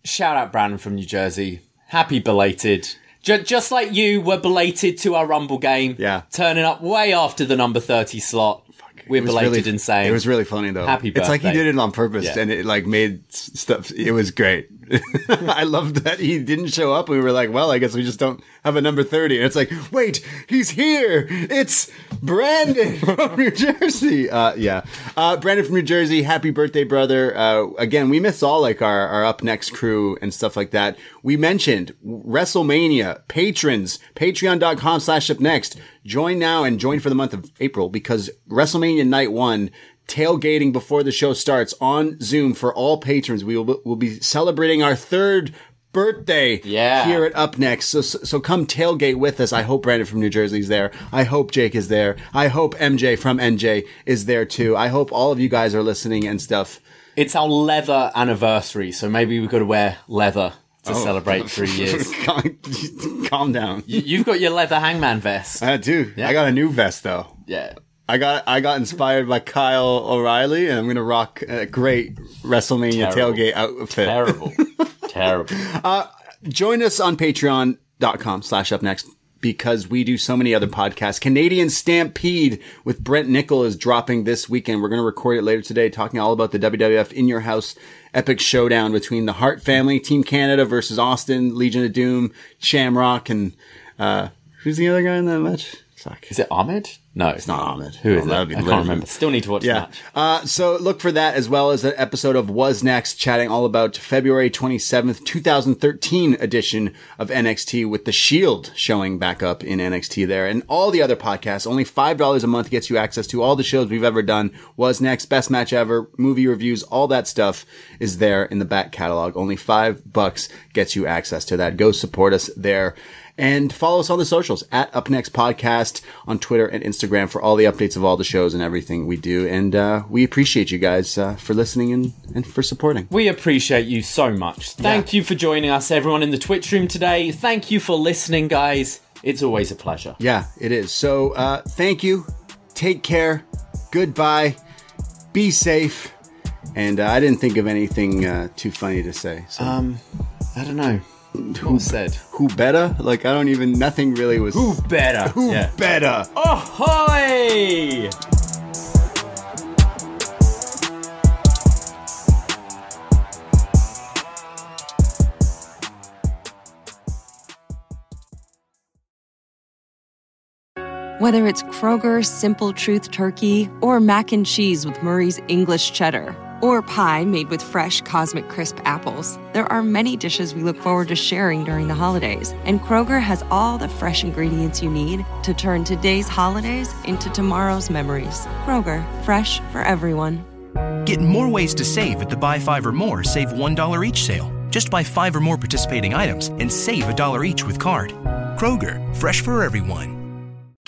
Shout out Brandon from New Jersey. Happy belated. Ju- just like you were belated to our Rumble game. Yeah. Turning up way after the number 30 slot. We're belated really- and saying. It was really funny though. Happy birthday. It's like he did it on purpose, Yeah. and it like made stuff. It was great. I love that he didn't show up. We were like, well, I guess we just don't have a number thirty. And it's like, wait, he's here. It's Brandon from New Jersey. Uh, yeah, uh, Brandon from New Jersey. Happy birthday, brother. Uh, again, we miss all like our our upNXT crew and stuff like that. We mentioned WrestleMania patrons. Patreon.com slash upNXT. Join now and join for the month of April because WrestleMania night one tailgating before the show starts on Zoom for all patrons. We will will be celebrating our third birthday Yeah. here at upNXT. So, so come tailgate with us. I hope Brandon from New Jersey is there. I hope Jake is there. I hope MJ from NJ is there too. I hope all of you guys are listening and stuff. It's our leather anniversary, so maybe we've got to wear leather to Oh. celebrate three years. calm, down. You- You've got your leather hangman vest. I do. I got a new vest though. Yeah. I got I got inspired by Kyle O'Reilly, and I'm gonna rock a great WrestleMania Terrible. tailgate outfit. Terrible. Terrible. join us on patreon.com slash upNXT because we do so many other podcasts. Canadian Stampede with Brent Nicol is dropping this weekend. We're going to record it later today, talking all about the WWF in your house epic showdown between the Hart family, Team Canada versus Austin, Legion of Doom, Shamrock, and, uh, who's the other guy in that match? Fuck. Is it Ahmed? No, it's not Ahmed. Who is Oh, that it? I can't remember. Still need to watch Yeah. match. Uh, so look for that as well as an episode of wasNXT, chatting all about February 27th, 2013 edition of NXT with The Shield showing back up in NXT there and all the other podcasts. Only $5 a month gets you access to all the shows we've ever done. wasNXT, Best Match Ever, movie reviews, all that stuff is there in the back catalog. Only five bucks gets you access to that. Go support us there. And follow us on the socials at upNXT Podcast on Twitter and Instagram for all the updates of all the shows and everything we do. And uh, we appreciate you guys uh, for listening and, and for supporting. We appreciate you so much. Thank you for joining us, everyone in the Twitch room today. Thank you for listening, guys. It's always a pleasure. Yeah, it is. So uh, thank you. Take care. Goodbye. Be safe. And uh, I didn't think of anything uh, too funny to say. So Um, I don't know. Who said? who better? Like I don't even. Nothing really was. Who better? Who Yeah. better? Ahoy! Whether it's Kroger Simple Truth Turkey or mac and cheese with Murray's English Cheddar or pie made with fresh Cosmic Crisp apples, there are many dishes we look forward to sharing during the holidays. And Kroger has all the fresh ingredients you need to turn today's holidays into tomorrow's memories. Kroger, fresh for everyone. Get more ways to save at the Buy Five or More Save $1 each sale. Just buy five or more participating items and save a dollar each with card. Kroger, fresh for everyone.